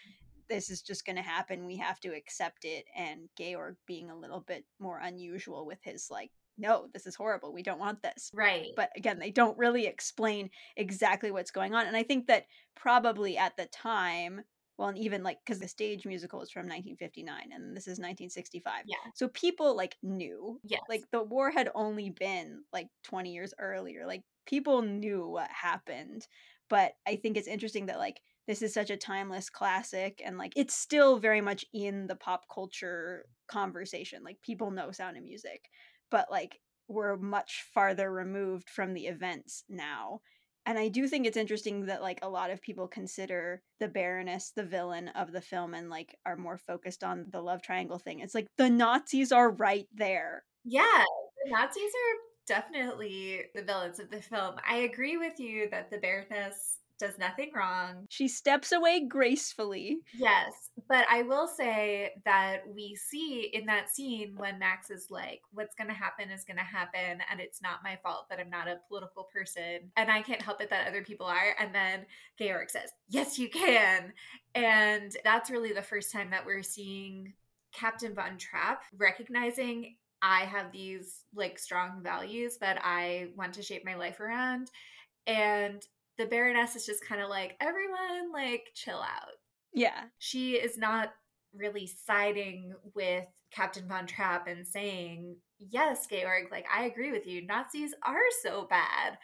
this is just going to happen. We have to accept it. And Georg being a little bit more unusual with his, like, no, this is horrible. We don't want this. Right. But again, they don't really explain exactly what's going on. And I think that probably at the time, well, and even like because the stage musical is from 1959 and this is 1965. Yeah. So people like knew. Yes. Like the war had only been like 20 years earlier. Like people knew what happened. But I think it's interesting that like this is such a timeless classic and like it's still very much in the pop culture conversation. Like people know sound of music but like we're much farther removed from the events now. And I do think it's interesting that like a lot of people consider the Baroness the villain of the film and like are more focused on the love triangle thing. It's like the Nazis are right there. Yeah, the Nazis are definitely the villains of the film. I agree with you that the Baroness does nothing wrong. She steps away gracefully. Yes, but I will say that we see in that scene when Max is like, what's going to happen is going to happen, and it's not my fault that I'm not a political person, and I can't help it that other people are. And then Georg says, yes, you can. And that's really the first time that we're seeing Captain Von Trapp recognizing I have these like strong values that I want to shape my life around. And the Baroness is just kind of like, everyone, like, chill out. Yeah. She is not really siding with Captain Von Trapp and saying, yes, Georg, like, I agree with you. Nazis are so bad.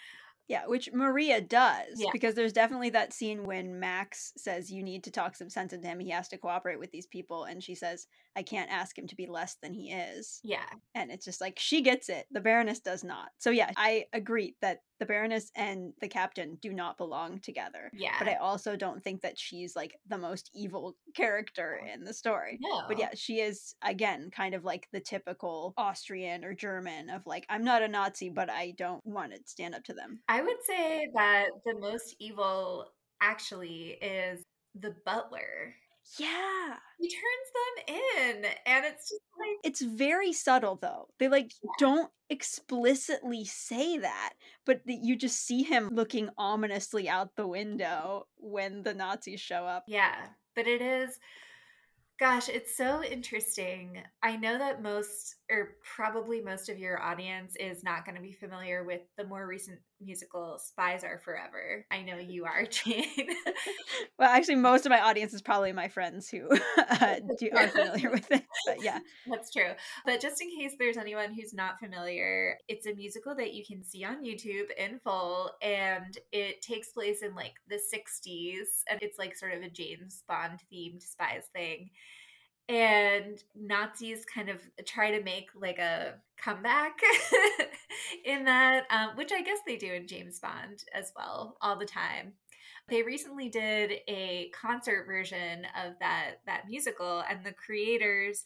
Yeah, which Maria does Yeah. because there's definitely that scene when Max says you need to talk some sense into him. He has to cooperate with these people, and she says, "I can't ask him to be less than he is." Yeah. And it's just like she gets it, the Baroness does not. So yeah, I agree that the Baroness and the Captain do not belong together. Yeah. But I also don't think that she's like the most evil character in the story. no. But yeah, she is again kind of like the typical Austrian or German of like I'm not a Nazi, but I don't want to stand up to them. I would say that the most evil actually is the butler. Yeah. He turns them in, and it's just like, It's very subtle though. They like Yeah. don't explicitly say that, but that you just see him looking ominously out the window when the Nazis show up. Yeah, but it is gosh, it's so interesting. I know that most or probably most of your audience is not going to be familiar with the more recent musical Spies Are Forever. I know you are, Jane. Well, actually, most of my audience is probably my friends who uh, do, are familiar with it. But yeah, That's true. But just in case there's anyone who's not familiar, it's a musical that you can see on YouTube in full and it takes place in like the 60s and it's like sort of a James Bond themed spies thing. And Nazis kind of try to make like a comeback in that, um, which I guess they do in James Bond as well all the time. They recently did a concert version of that that musical, and the creators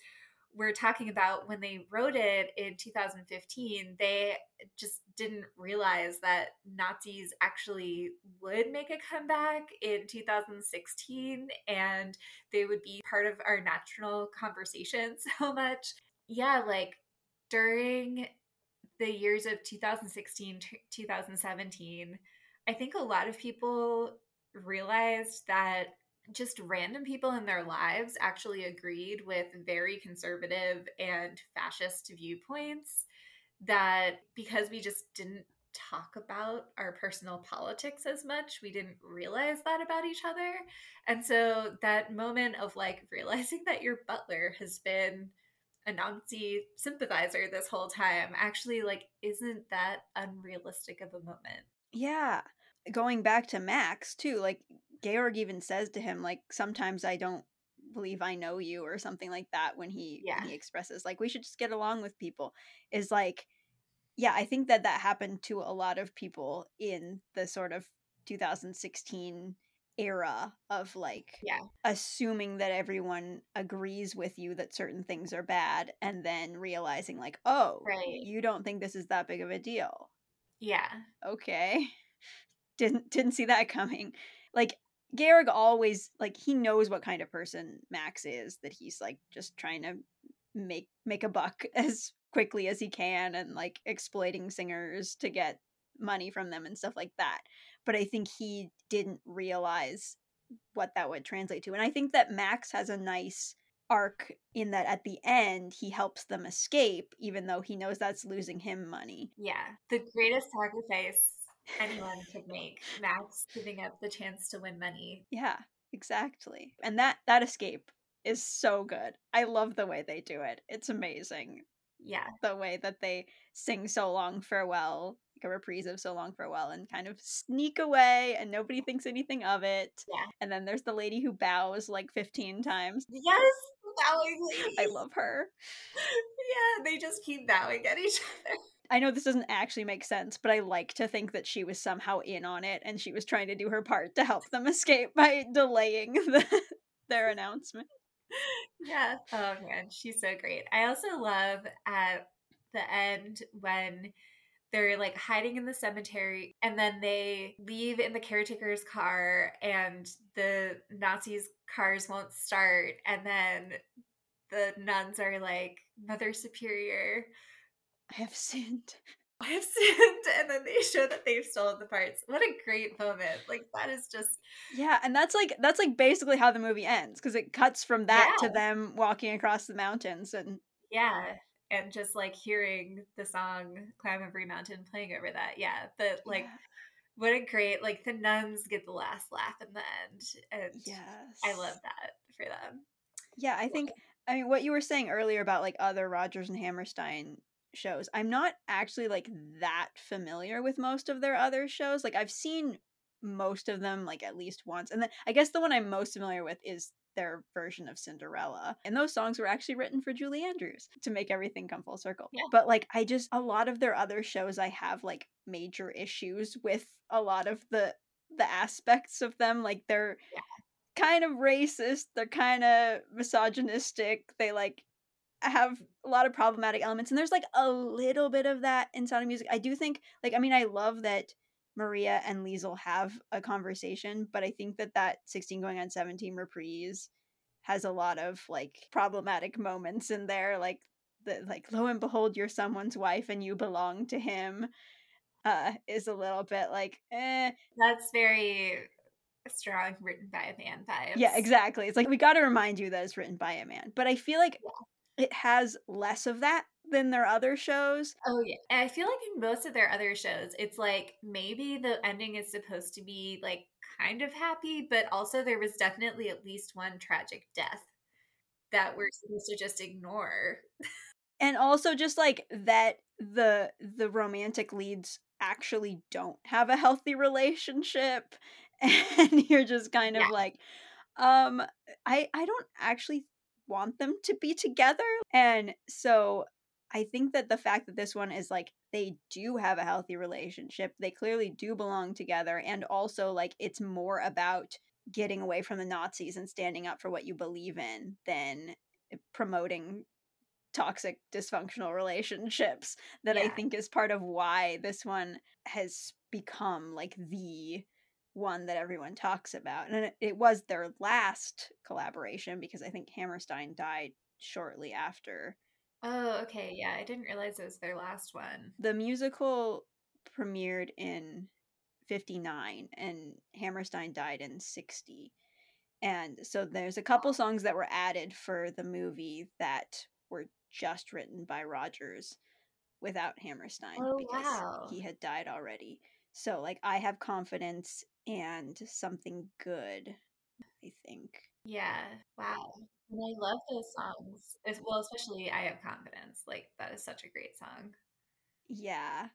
were talking about when they wrote it in 2015, they just didn't realize that Nazis actually would make a comeback in 2016 and they would be part of our national conversation so much. Yeah, like during the years of 2016 to 2017, I think a lot of people realized that just random people in their lives actually agreed with very conservative and fascist viewpoints that because we just didn't talk about our personal politics as much we didn't realize that about each other and so that moment of like realizing that your butler has been a nazi sympathizer this whole time actually like isn't that unrealistic of a moment yeah. Going back to Max too, like Georg even says to him, like sometimes I don't believe I know you or something like that when he Yeah. when he expresses like we should just get along with people is like yeah I think that that happened to a lot of people in the sort of 2016 era of like yeah. assuming that everyone agrees with you that certain things are bad and then realizing like oh Right. you don't think this is that big of a deal. Yeah. Okay. Didn't didn't see that coming. Like Georg always like he knows what kind of person Max is that he's like just trying to make make a buck as quickly as he can and like exploiting singers to get money from them and stuff like that but I think he didn't realize what that would translate to. And I think that Max has a nice arc in that at the end he helps them escape even though he knows that's losing him money. Yeah. The greatest sacrifice anyone could make. Max giving up the chance to win money. Yeah, exactly. And that that escape is so good. I love the way they do it. It's amazing. Yeah. The way that they sing so long farewell, like a reprise of so long farewell and kind of sneak away and nobody thinks anything of it. Yeah. And then there's the lady who bows like 15 times. Yes, bowing lady. I love her. yeah, they just keep bowing at each other. I know this doesn't actually make sense, but I like to think that she was somehow in on it and she was trying to do her part to help them escape by delaying the, their announcement. Yeah. Oh man, she's so great. I also love at the end when they're like hiding in the cemetery and then they leave in the caretaker's car and the Nazis' cars won't start and then the nuns are like, Mother Superior, I have sinned. I have sinned, and then they show that they've stolen the parts. What a great moment! Like that is just yeah, and that's like that's like basically how the movie ends because it cuts from that yeah. to them walking across the mountains and yeah, and just like hearing the song "Climb Every Mountain" playing over that. Yeah, but like. Yeah. What a great like the nuns get the last laugh in the end, and yes, I love that for them. Yeah, I think I mean what you were saying earlier about like other Rodgers and Hammerstein shows. I'm not actually like that familiar with most of their other shows. Like I've seen most of them like at least once. And then I guess the one I'm most familiar with is their version of Cinderella. And those songs were actually written for Julie Andrews to make everything come full circle. Yeah. But like I just a lot of their other shows I have like major issues with a lot of the the aspects of them like they're yeah. kind of racist, they're kind of misogynistic. They like have a lot of problematic elements and there's like a little bit of that in sound of music i do think like i mean i love that maria and liesl have a conversation but i think that that 16 going on 17 reprise has a lot of like problematic moments in there like the like lo and behold you're someone's wife and you belong to him uh is a little bit like eh that's very strong written by a man vibes. Yeah, exactly. It's like we got to remind you that it's written by a man. But I feel like yeah it has less of that than their other shows. Oh yeah. And I feel like in most of their other shows, it's like maybe the ending is supposed to be like kind of happy, but also there was definitely at least one tragic death that we're supposed to just ignore. and also just like that the the romantic leads actually don't have a healthy relationship and you're just kind of yeah. like um I I don't actually want them to be together. And so I think that the fact that this one is like they do have a healthy relationship, they clearly do belong together, and also like it's more about getting away from the Nazis and standing up for what you believe in than eh, promoting toxic dysfunctional relationships that yeah. I think is part of why this one has become like the one that everyone talks about. And it, was their last collaboration because I think Hammerstein died shortly after. Oh, okay. Yeah, I didn't realize it was their last one. The musical premiered in 59 and Hammerstein died in 60. And so there's a couple songs that were added for the movie that were just written by Rodgers without Hammerstein oh, because wow. he had died already. So like I have confidence and something good, I think. Yeah. Wow. And I love those songs. As well, especially I have confidence. Like that is such a great song. Yeah.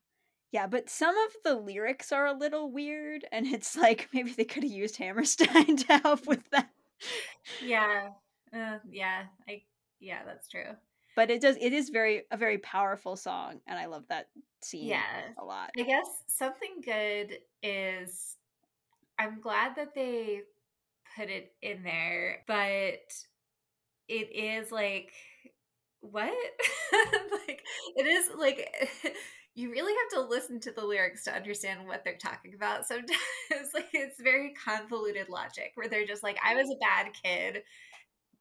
Yeah, but some of the lyrics are a little weird and it's like maybe they could have used Hammerstein to help with that. Yeah. Uh, yeah. I yeah, that's true. But it does it is very a very powerful song and I love that scene yeah. a lot. I guess something good is I'm glad that they put it in there, but it is like what? like it is like you really have to listen to the lyrics to understand what they're talking about sometimes. like it's very convoluted logic where they're just like, I was a bad kid,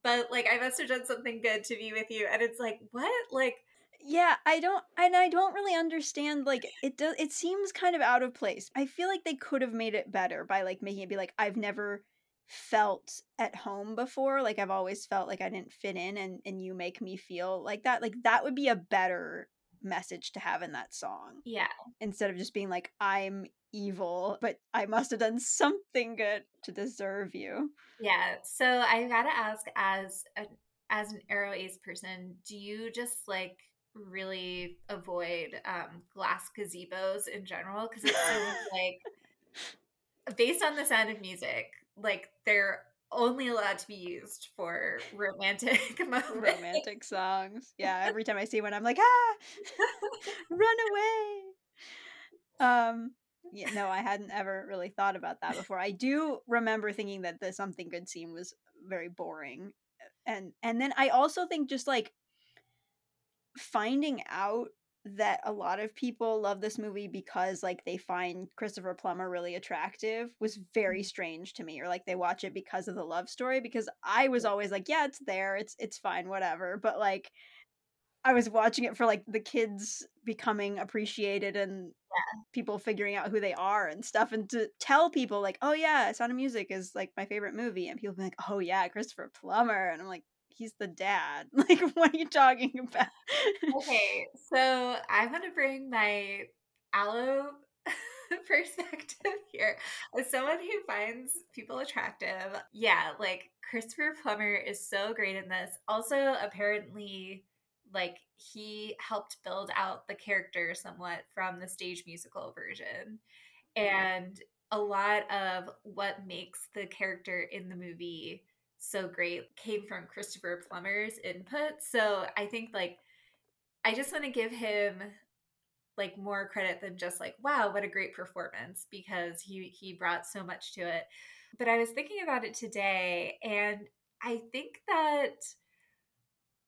but like I must have done something good to be with you. And it's like, what? Like yeah i don't and i don't really understand like it does it seems kind of out of place i feel like they could have made it better by like making it be like i've never felt at home before. Like I've always felt like I didn't fit in and and you make me feel like that. Like that would be a better message to have in that song. Yeah. Instead of just being like I'm evil, but I must have done something good to deserve you. Yeah. So I got to ask as a as an aro-ace person, do you just like really avoid um glass gazebos in general because it seems like based on the sound of music like they're only allowed to be used for romantic moments. romantic songs. Yeah, every time I see one, I'm like, ah, run away. Um, yeah, no, I hadn't ever really thought about that before. I do remember thinking that the something good scene was very boring, and and then I also think just like finding out that a lot of people love this movie because like they find Christopher Plummer really attractive was very mm. strange to me or like they watch it because of the love story because I was always like yeah it's there it's it's fine whatever but like I was watching it for like the kids becoming appreciated and yeah. people figuring out who they are and stuff and to tell people like oh yeah Sound of Music is like my favorite movie and people be like oh yeah Christopher Plummer and I'm like he's the dad. Like, what are you talking about? okay, so I'm gonna bring my allo perspective here. As someone who finds people attractive, yeah, like Christopher Plummer is so great in this. Also, apparently, like he helped build out the character somewhat from the stage musical version. Mm-hmm. And a lot of what makes the character in the movie so great came from Christopher Plummer's input. So I think like I just want to give him like more credit than just like wow what a great performance because he he brought so much to it. But I was thinking about it today and I think that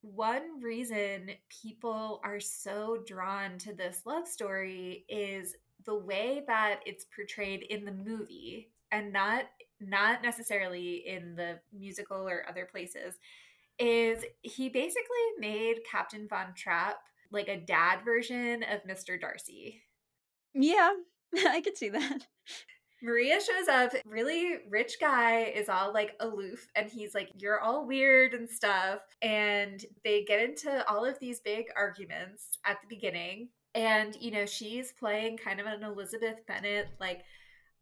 one reason people are so drawn to this love story is the way that it's portrayed in the movie and not not necessarily in the musical or other places, is he basically made Captain Von Trapp like a dad version of Mr. Darcy. Yeah, I could see that. Maria shows up, really rich guy is all like aloof and he's like, You're all weird and stuff. And they get into all of these big arguments at the beginning. And, you know, she's playing kind of an Elizabeth Bennet, like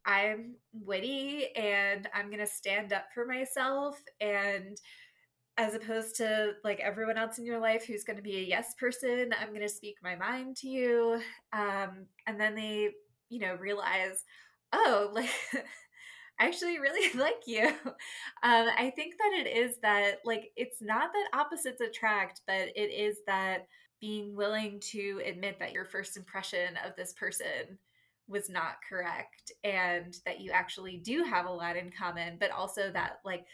I'm witty and I'm going to stand up for myself and as opposed to like everyone else in your life who's going to be a yes person, I'm going to speak my mind to you. Um, and then they, you know, realize, oh, like I actually really like you. Um, I think that it is that like it's not that opposites attract, but it is that being willing to admit that your first impression of this person was not correct and that you actually do have a lot in common, but also that, like,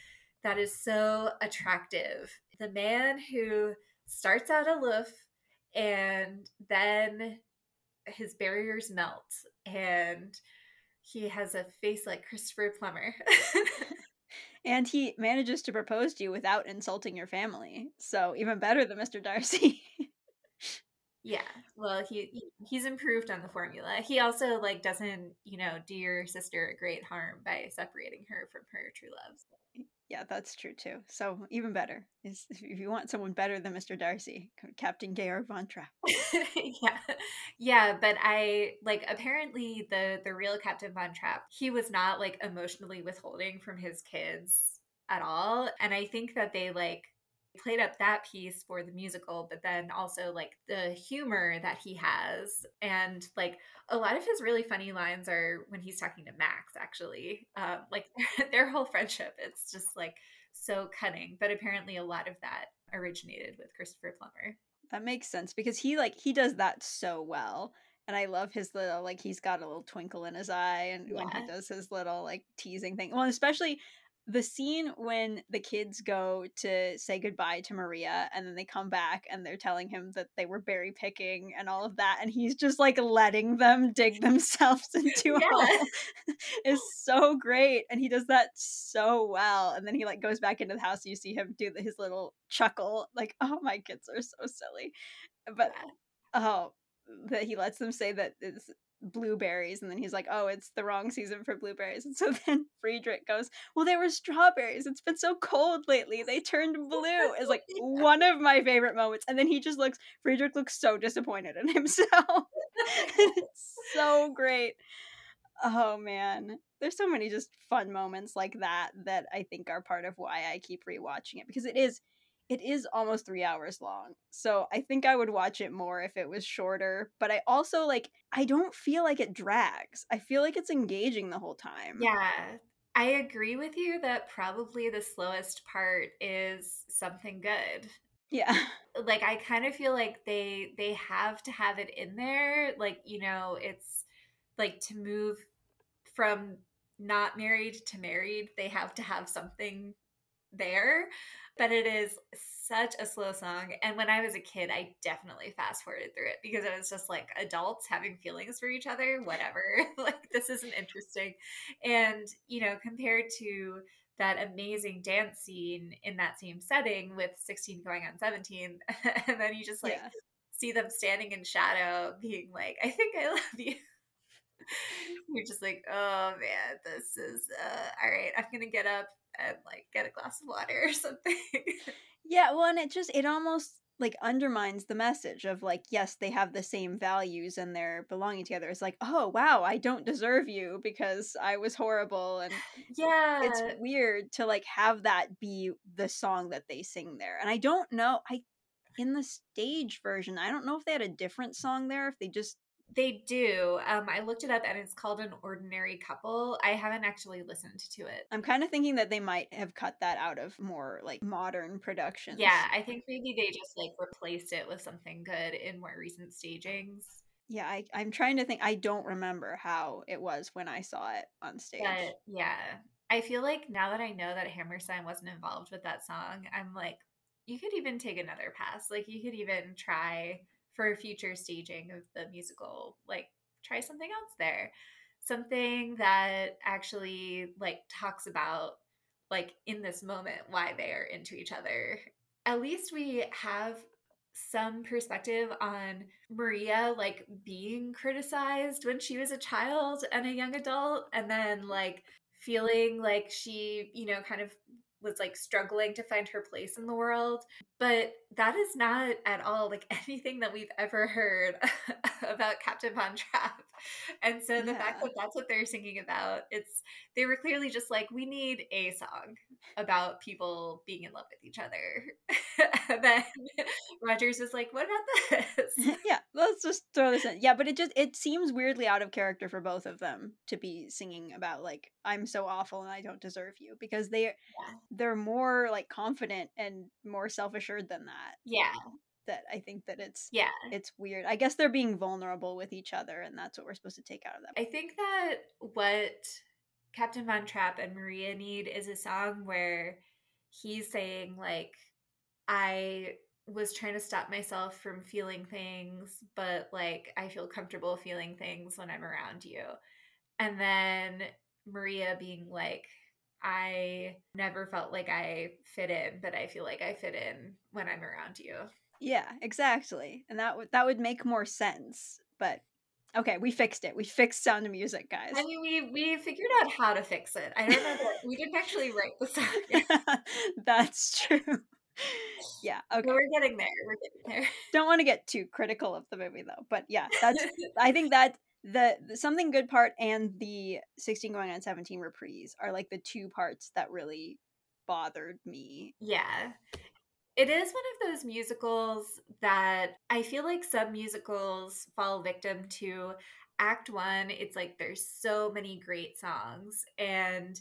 that is so attractive. The man who starts out aloof and then his barriers melt and he has a face like Christopher Plummer. and he manages to propose to you without insulting your family. So even better than Mr. Darcy. Yeah. Well, he he's improved on the formula. He also like doesn't, you know, do your sister a great harm by separating her from her true love. Yeah, that's true too. So even better is if you want someone better than Mr. Darcy, Captain Georg von Trapp. yeah, yeah, but I like apparently the the real Captain von Trapp. He was not like emotionally withholding from his kids at all, and I think that they like played up that piece for the musical, but then also like the humor that he has. And like a lot of his really funny lines are when he's talking to Max, actually. Um, like their whole friendship, it's just like so cunning. But apparently, a lot of that originated with Christopher Plummer. That makes sense because he like he does that so well. And I love his little like he's got a little twinkle in his eye and yeah. when he does his little like teasing thing. Well, especially the scene when the kids go to say goodbye to Maria and then they come back and they're telling him that they were berry picking and all of that and he's just like letting them dig themselves into a hole is so great and he does that so well and then he like goes back into the house and you see him do his little chuckle like oh my kids are so silly but oh that he lets them say that it's blueberries and then he's like oh it's the wrong season for blueberries. And so then friedrich goes well they were strawberries. It's been so cold lately. They turned blue is like one of my favorite moments. And then he just looks friedrich looks so disappointed in himself. It's so great. Oh man. There's so many just fun moments like that that i think are part of why i keep rewatching it because it is it is almost three hours long. So I think I would watch it more if it was shorter. But I also like, I don't feel like it drags. I feel like it's engaging the whole time. Yeah. I agree with you that probably the slowest part is something good. Yeah. Like I kind of feel like they they have to have it in there. Like, you know, it's like to move from not married to married, they have to have something there but it is such a slow song. And when I was a kid, I definitely fast forwarded through it because it was just like adults having feelings for each other, whatever. like, this isn't interesting. And, you know, compared to that amazing dance scene in that same setting with 16 going on 17, and then you just like yeah. see them standing in shadow being like, I think I love you. You're just like, oh man, this is uh, all right. I'm gonna get up and like get a glass of water or something. yeah, well, and it just it almost like undermines the message of like yes they have the same values and they're belonging together it's like oh wow i don't deserve you because i was horrible and yeah it's weird to like have that be the song that they sing there and i don't know i in the stage version i don't know if they had a different song there if they just they do. Um, I looked it up and it's called An Ordinary Couple. I haven't actually listened to it. I'm kind of thinking that they might have cut that out of more like modern productions. Yeah, I think maybe they just like replaced it with something good in more recent stagings. Yeah, I, I'm trying to think. I don't remember how it was when I saw it on stage. But yeah, I feel like now that I know that Hammerstein wasn't involved with that song, I'm like, you could even take another pass. Like, you could even try for future staging of the musical like try something else there. Something that actually like talks about like in this moment why they are into each other. At least we have some perspective on Maria like being criticized when she was a child and a young adult and then like feeling like she you know kind of was like struggling to find her place in the world. But that is not at all like anything that we've ever heard about Captain Von Trapp. And so the yeah. fact that that's what they're singing about, it's they were clearly just like, we need a song about people being in love with each other. then Rodgers was like, what about this? yeah, let's just throw this in. Yeah, but it just it seems weirdly out of character for both of them to be singing about like I'm so awful and I don't deserve you because they yeah. they're more like confident and more self assured than that. Yeah that I think that it's yeah it's weird. I guess they're being vulnerable with each other, and that's what we're supposed to take out of that. I think that what Captain Von Trapp and Maria need is a song where he's saying like I was trying to stop myself from feeling things, but like I feel comfortable feeling things when I'm around you. And then Maria being like, I never felt like I fit in, but I feel like I fit in when I'm around you. Yeah, exactly. And that would that would make more sense. But okay, we fixed it. We fixed Sound of Music, guys. I mean, we we figured out how to fix it. I don't know that we didn't actually write the song. That's true. Yeah, okay. But we're getting there. We're getting there. Don't want to get too critical of the movie though. But yeah, that's I think that the, the something good part and the 16 going on 17 reprise are like the two parts that really bothered me. Yeah. It is one of those musicals that I feel like some musicals fall victim to. Act one, it's like there's so many great songs. And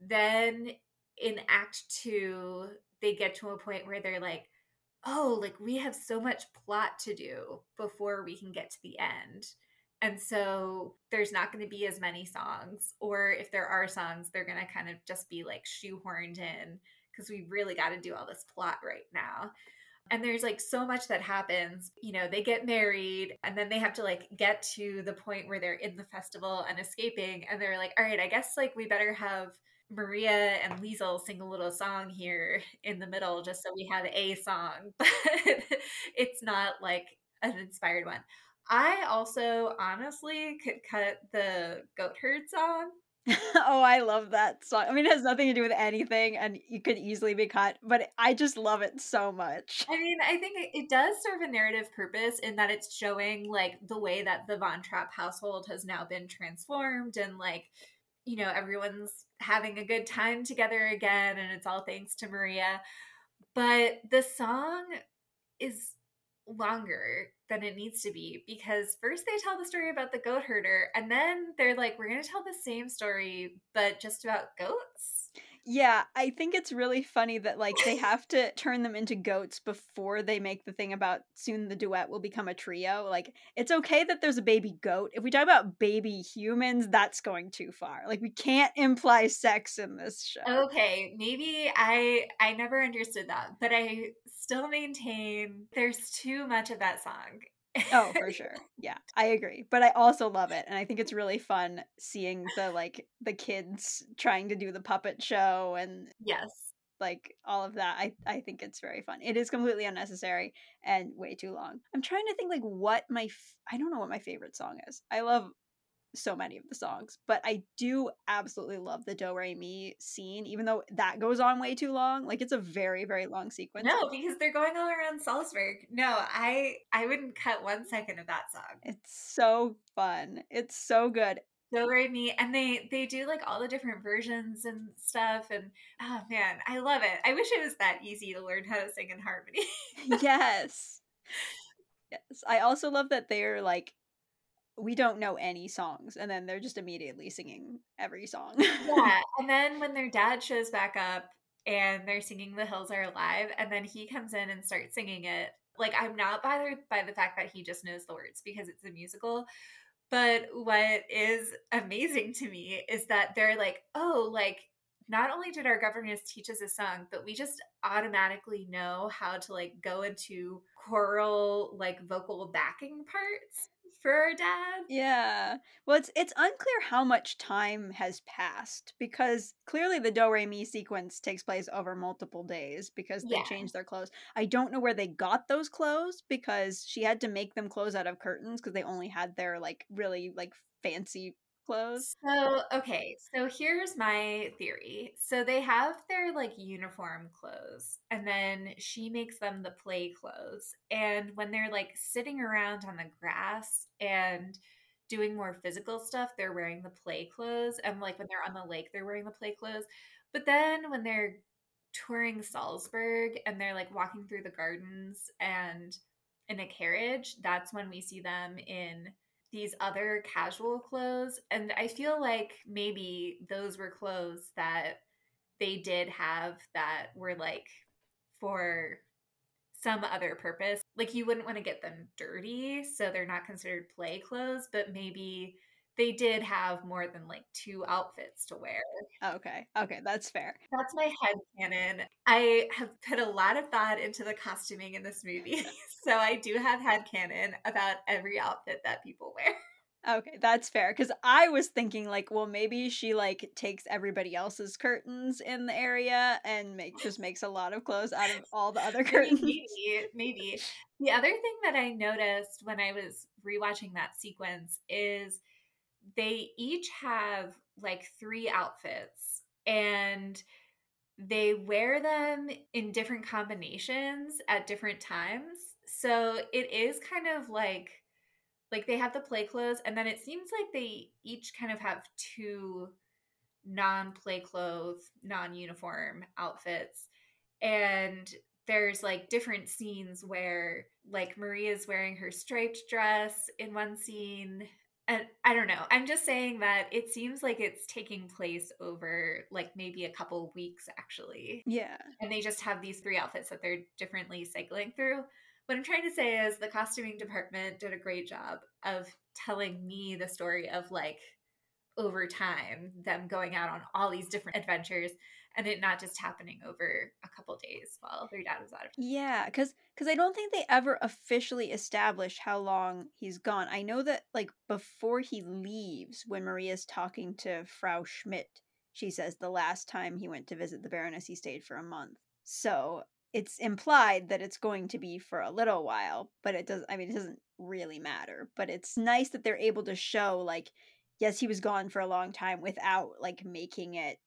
then in act two, they get to a point where they're like, oh, like we have so much plot to do before we can get to the end. And so there's not going to be as many songs. Or if there are songs, they're going to kind of just be like shoehorned in because we really got to do all this plot right now. And there's like so much that happens. You know, they get married and then they have to like get to the point where they're in the festival and escaping. And they're like, all right, I guess like we better have Maria and Liesl sing a little song here in the middle just so we have a song. But it's not like an inspired one. I also honestly could cut the goat herd song. oh, I love that song. I mean, it has nothing to do with anything, and you could easily be cut, but I just love it so much. I mean, I think it, does serve a narrative purpose in that it's showing like the way that the Von Trapp household has now been transformed, and like, you know, everyone's having a good time together again, and it's all thanks to Maria. But the song is longer than it needs to be because first they tell the story about the goat herder and then they're like we're going to tell the same story but just about goats yeah, I think it's really funny that like they have to turn them into goats before they make the thing about soon the duet will become a trio. Like it's okay that there's a baby goat. If we talk about baby humans, that's going too far. Like we can't imply sex in this show. Okay, maybe I I never understood that, but I still maintain there's too much of that song oh, for sure. Yeah, I agree. But I also love it. And I think it's really fun seeing the like the kids trying to do the puppet show and Yes. Like all of that. I I think it's very fun. It is completely unnecessary and way too long. I'm trying to think like what my f- I don't know what my favorite song is. I love so many of the songs. But I do absolutely love the Do Re Mi scene, even though that goes on way too long. Like it's a very, very long sequence. No, because they're going all around Salzburg. No, I I wouldn't cut one second of that song. It's so fun. It's so good. Do Re Mi, and they they do like all the different versions and stuff, and oh man, I love it. I wish it was that easy to learn how to sing in harmony. yes. Yes. I also love that they're like we don't know any songs and then they're just immediately singing every song. Yeah and then when their dad shows back up and they're singing the hills are alive and then he comes in and starts singing it like i'm not bothered by the fact that he just knows the words because it's a musical but what is amazing to me is that they're like oh like not only did our governess teach us a song, but we just automatically know how to like go into choral like vocal backing parts for our dad. Yeah. Well, it's it's unclear how much time has passed because clearly the do re mi sequence takes place over multiple days because they yeah. changed their clothes. I don't know where they got those clothes because she had to make them clothes out of curtains because they only had their like really like fancy clothes. So, okay, so here's my theory. So they have their like uniform clothes and then she makes them the play clothes. And when they're like sitting around on the grass and doing more physical stuff, they're wearing the play clothes. And like when they're on the lake, they're wearing the play clothes. But then when they're touring Salzburg and they're like walking through the gardens and in a carriage, that's when we see them in these other casual clothes. And I feel like maybe those were clothes that they did have that were like for some other purpose. Like you wouldn't want to get them dirty, so they're not considered play clothes, but maybe they did have more than like two outfits to wear. Oh, okay. Okay, that's fair. That's my head canon. I have put a lot of thought into the costuming in this movie. so I do have head canon about every outfit that people wear. Okay, that's fair. Because I was thinking, like, well, maybe she like takes everybody else's curtains in the area and make just makes a lot of clothes out of all the other curtains. Maybe, maybe. The other thing that I noticed when I was rewatching that sequence is they each have like three outfits and they wear them in different combinations at different times. So it is kind of like like they have the play clothes and then it seems like they each kind of have two non-play clothes, non-uniform outfits. And there's like different scenes where like Maria's wearing her striped dress in one scene and I don't know. I'm just saying that it seems like it's taking place over like maybe a couple weeks actually. Yeah. And they just have these three outfits that they're differently cycling through. What I'm trying to say is the costuming department did a great job of telling me the story of like over time them going out on all these different adventures and it not just happening over a couple days while their dad was out of town. Yeah, because because I don't think they ever officially establish how long he's gone. I know that like before he leaves, when Maria's talking to Frau Schmidt, she says the last time he went to visit the Baroness, he stayed for a month. So it's implied that it's going to be for a little while, but it does I mean it doesn't really matter, but it's nice that they're able to show like yes, he was gone for a long time without like making it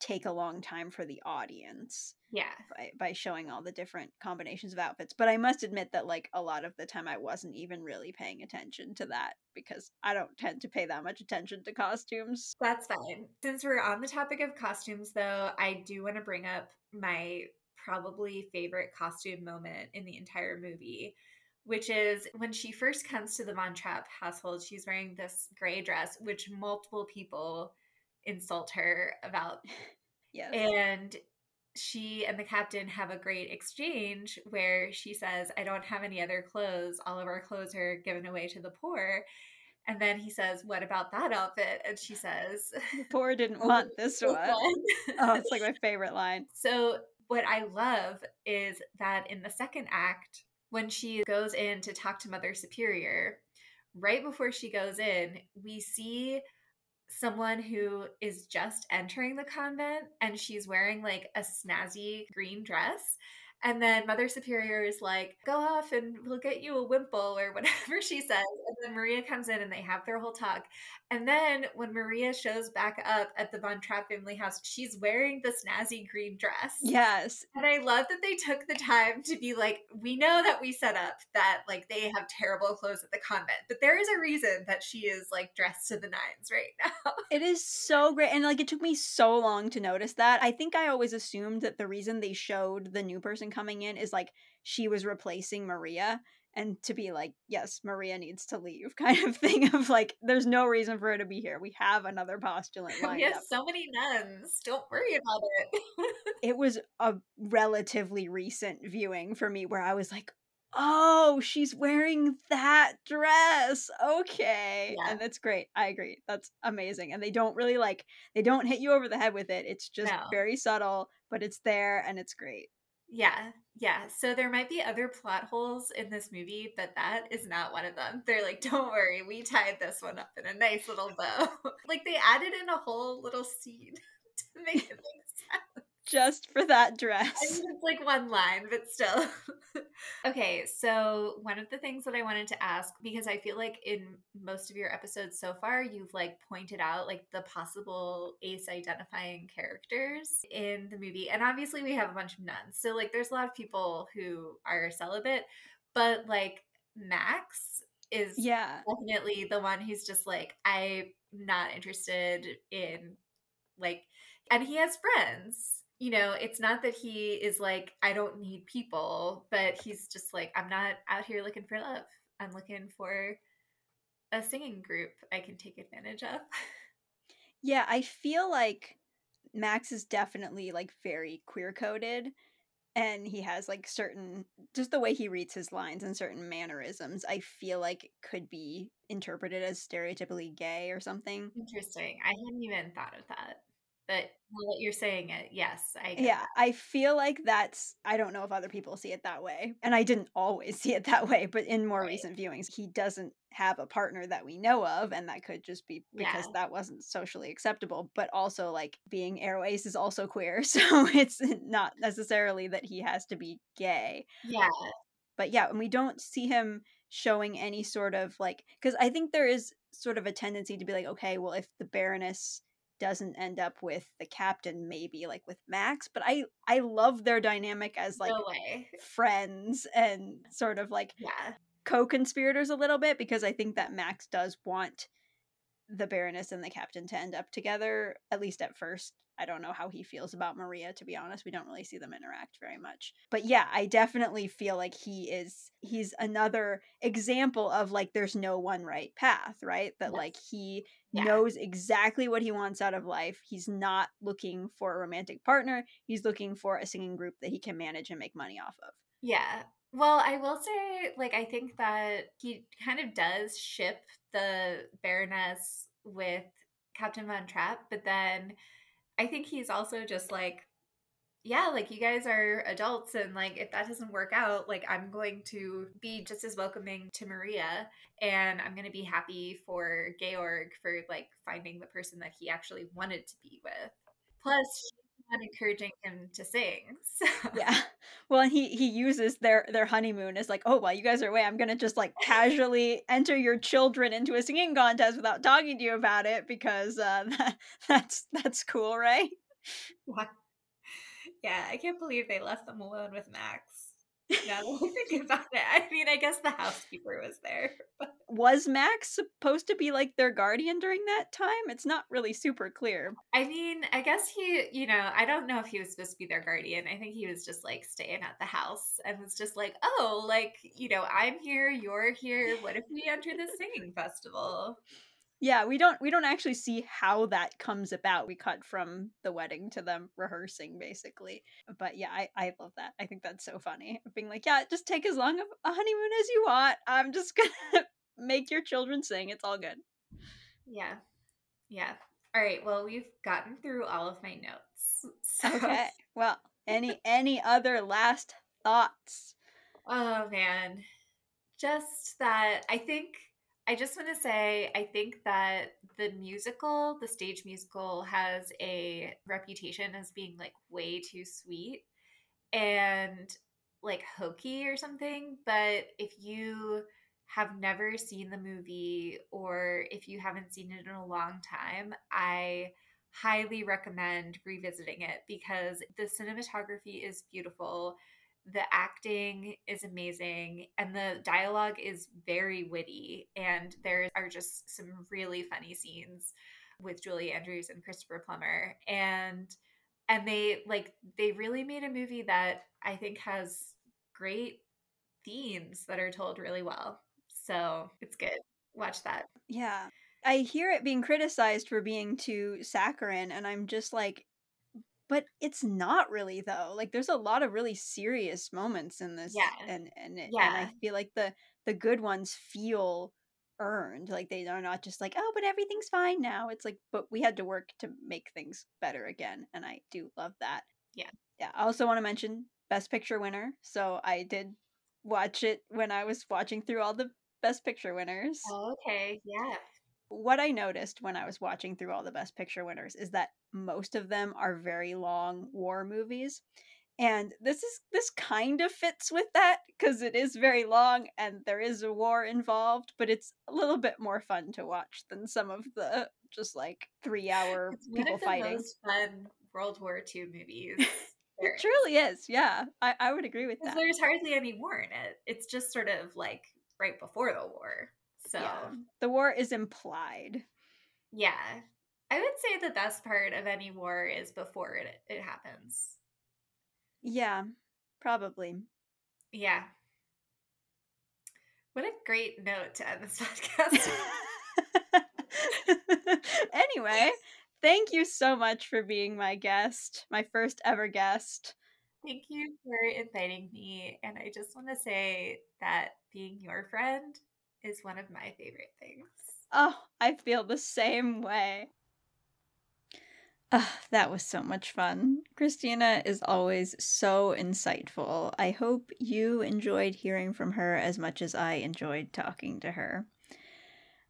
take a long time for the audience. Yeah. By, by showing all the different combinations of outfits. But I must admit that, like, a lot of the time I wasn't even really paying attention to that because I don't tend to pay that much attention to costumes. That's fine. Since we're on the topic of costumes, though, I do want to bring up my probably favorite costume moment in the entire movie, which is when she first comes to the Von Trapp household. She's wearing this gray dress, which multiple people insult her about. yes. And she and the captain have a great exchange where she says, I don't have any other clothes. All of our clothes are given away to the poor. And then he says, What about that outfit? And she says, The poor didn't oh, want this one. oh, it's like my favorite line. So, what I love is that in the second act, when she goes in to talk to Mother Superior, right before she goes in, we see someone who is just entering the convent and she's wearing like a snazzy green dress and then Mother Superior is like, go off and we'll get you a wimple or whatever she says. And then Maria comes in and they have their whole talk. And then when Maria shows back up at the Von Trapp family house, she's wearing the snazzy green dress. Yes. And I love that they took the time to be like, we know that we set up that like they have terrible clothes at the convent, but there is a reason that she is like dressed to the nines right now. It is so great. And like it took me so long to notice that. I think I always assumed that the reason they showed the new person person coming in is like she was replacing Maria and to be like, yes, Maria needs to leave, kind of thing of like, there's no reason for her to be here. We have another postulant we have up. so many nuns. Don't worry about it. it was a relatively recent viewing for me where I was like, oh, she's wearing that dress. Okay. Yeah. And that's great. I agree. That's amazing. And they don't really like, they don't hit you over the head with it. It's just no. very subtle, but it's there and it's great. Yeah, yeah. So there might be other plot holes in this movie, but that is not one of them. They're like, don't worry, we tied this one up in a nice little bow. like they added in a whole little scene to make it make sense just for that dress. I mean, it's like one line, but still. okay, so one of the things that I wanted to ask, because I feel like in most of your episodes so far, you've like pointed out like the possible ace identifying characters in the movie. And obviously, we have a bunch of nuns. So, like, there's a lot of people who are celibate, but like Max is yeah definitely the one who's just like, I'm not interested in like, and he has friends you know, it's not that he is like, I don't need people, but he's just like, I'm not out here looking for love. I'm looking for a singing group I can take advantage of. Yeah, I feel like Max is definitely like very queer coded and he has like certain just the way he reads his lines and certain mannerisms i feel like could be interpreted as stereotypically gay or something interesting i hadn't even thought of that but that you're saying it, yes, I yeah, that. I feel like that's. I don't know if other people see it that way, and I didn't always see it that way. But in more right. recent viewings, he doesn't have a partner that we know of, and that could just be because yeah. that wasn't socially acceptable. But also, like being Ace is also queer, so it's not necessarily that he has to be gay. Yeah, but yeah, and we don't see him showing any sort of like because I think there is sort of a tendency to be like, okay, well, if the Baroness doesn't end up with the captain maybe like with max but i i love their dynamic as like no friends and sort of like yeah. co-conspirators a little bit because i think that max does want the baroness and the captain to end up together at least at first I don't know how he feels about Maria, to be honest. We don't really see them interact very much. But yeah, I definitely feel like he is, he's another example of like there's no one right path, right? That yes. like he yeah. knows exactly what he wants out of life. He's not looking for a romantic partner, he's looking for a singing group that he can manage and make money off of. Yeah. Well, I will say, like, I think that he kind of does ship the Baroness with Captain Von Trapp, but then I think he's also just like, yeah, like you guys are adults, and like if that doesn't work out, like I'm going to be just as welcoming to Maria, and I'm going to be happy for Georg for like finding the person that he actually wanted to be with. Plus, on encouraging him to sing. So. Yeah. Well, he he uses their their honeymoon as like, oh, while you guys are away, I'm gonna just like casually enter your children into a singing contest without talking to you about it because uh, that, that's that's cool, right? Yeah. Yeah, I can't believe they left them alone with Max. That I think about it, I mean, I guess the housekeeper was there. But... Was Max supposed to be like their guardian during that time? It's not really super clear. I mean, I guess he, you know, I don't know if he was supposed to be their guardian. I think he was just like staying at the house and was just like, oh, like, you know, I'm here, you're here. What if we enter the singing festival? Yeah we don't we don't actually see how that comes about. We cut from the wedding to them rehearsing basically. But yeah i i love that. I think that's so funny being like yeah just take as long of a honeymoon as you want. I'm just gonna make your children sing. It's all good. Yeah. Yeah. All right well we've gotten through all of my notes so. okay. Well any any other last thoughts? Oh man. Just that i think I just want to say, I think that the musical, the stage musical, has a reputation as being like way too sweet and like hokey or something. But if you have never seen the movie or if you haven't seen it in a long time, I highly recommend revisiting it because the cinematography is beautiful the acting is amazing and the dialogue is very witty and there are just some really funny scenes with Julie Andrews and Christopher Plummer and and they like they really made a movie that I think has great themes that are told really well. So, it's good. Watch that. Yeah. I hear it being criticized for being too saccharine and I'm just like but it's not really though like there's a lot of really serious moments in this yeah. and and, it, yeah. and i feel like the the good ones feel earned like they are not just like oh but everything's fine now. It's like but we had to work to make things better again and i do love that. Yeah. Yeah i also want to mention best picture winner so i did watch it when i was watching through all the best picture winners. Oh, okay yeah what I noticed when I was watching through all the Best Picture winners is that most of them are very long war movies. And this is this kind of fits with that because it is very long and there is a war involved, but it's a little bit more fun to watch than some of the just like three hour it's people one of the fighting. Most fun World War II movies. it truly is, yeah. I, I would agree with that. There's hardly any war in it. It's just sort of like right before the war. So yeah. the war is implied. Yeah. I would say the best part of any war is before it, it happens. Yeah, probably. Yeah. What a great note to end this podcast. anyway, thank you so much for being my guest, my first ever guest. Thank you for inviting me. And I just want to say that being your friend is one of my favorite things. Oh, I feel the same way. Oh, that was so much fun. Christina is always so insightful. I hope you enjoyed hearing from her as much as I enjoyed talking to her.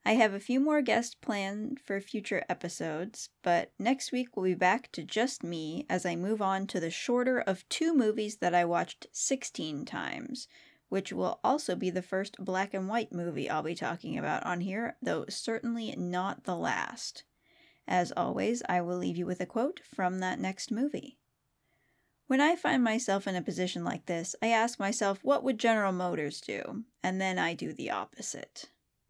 I have a few more guests planned for future episodes, but next week we'll be back to just me as I move on to the shorter of two movies that I watched 16 times which will also be the first black and white movie I'll be talking about on here, though certainly not the last. As always, I will leave you with a quote from that next movie. When I find myself in a position like this, I ask myself, what would General Motors do? And then I do the opposite.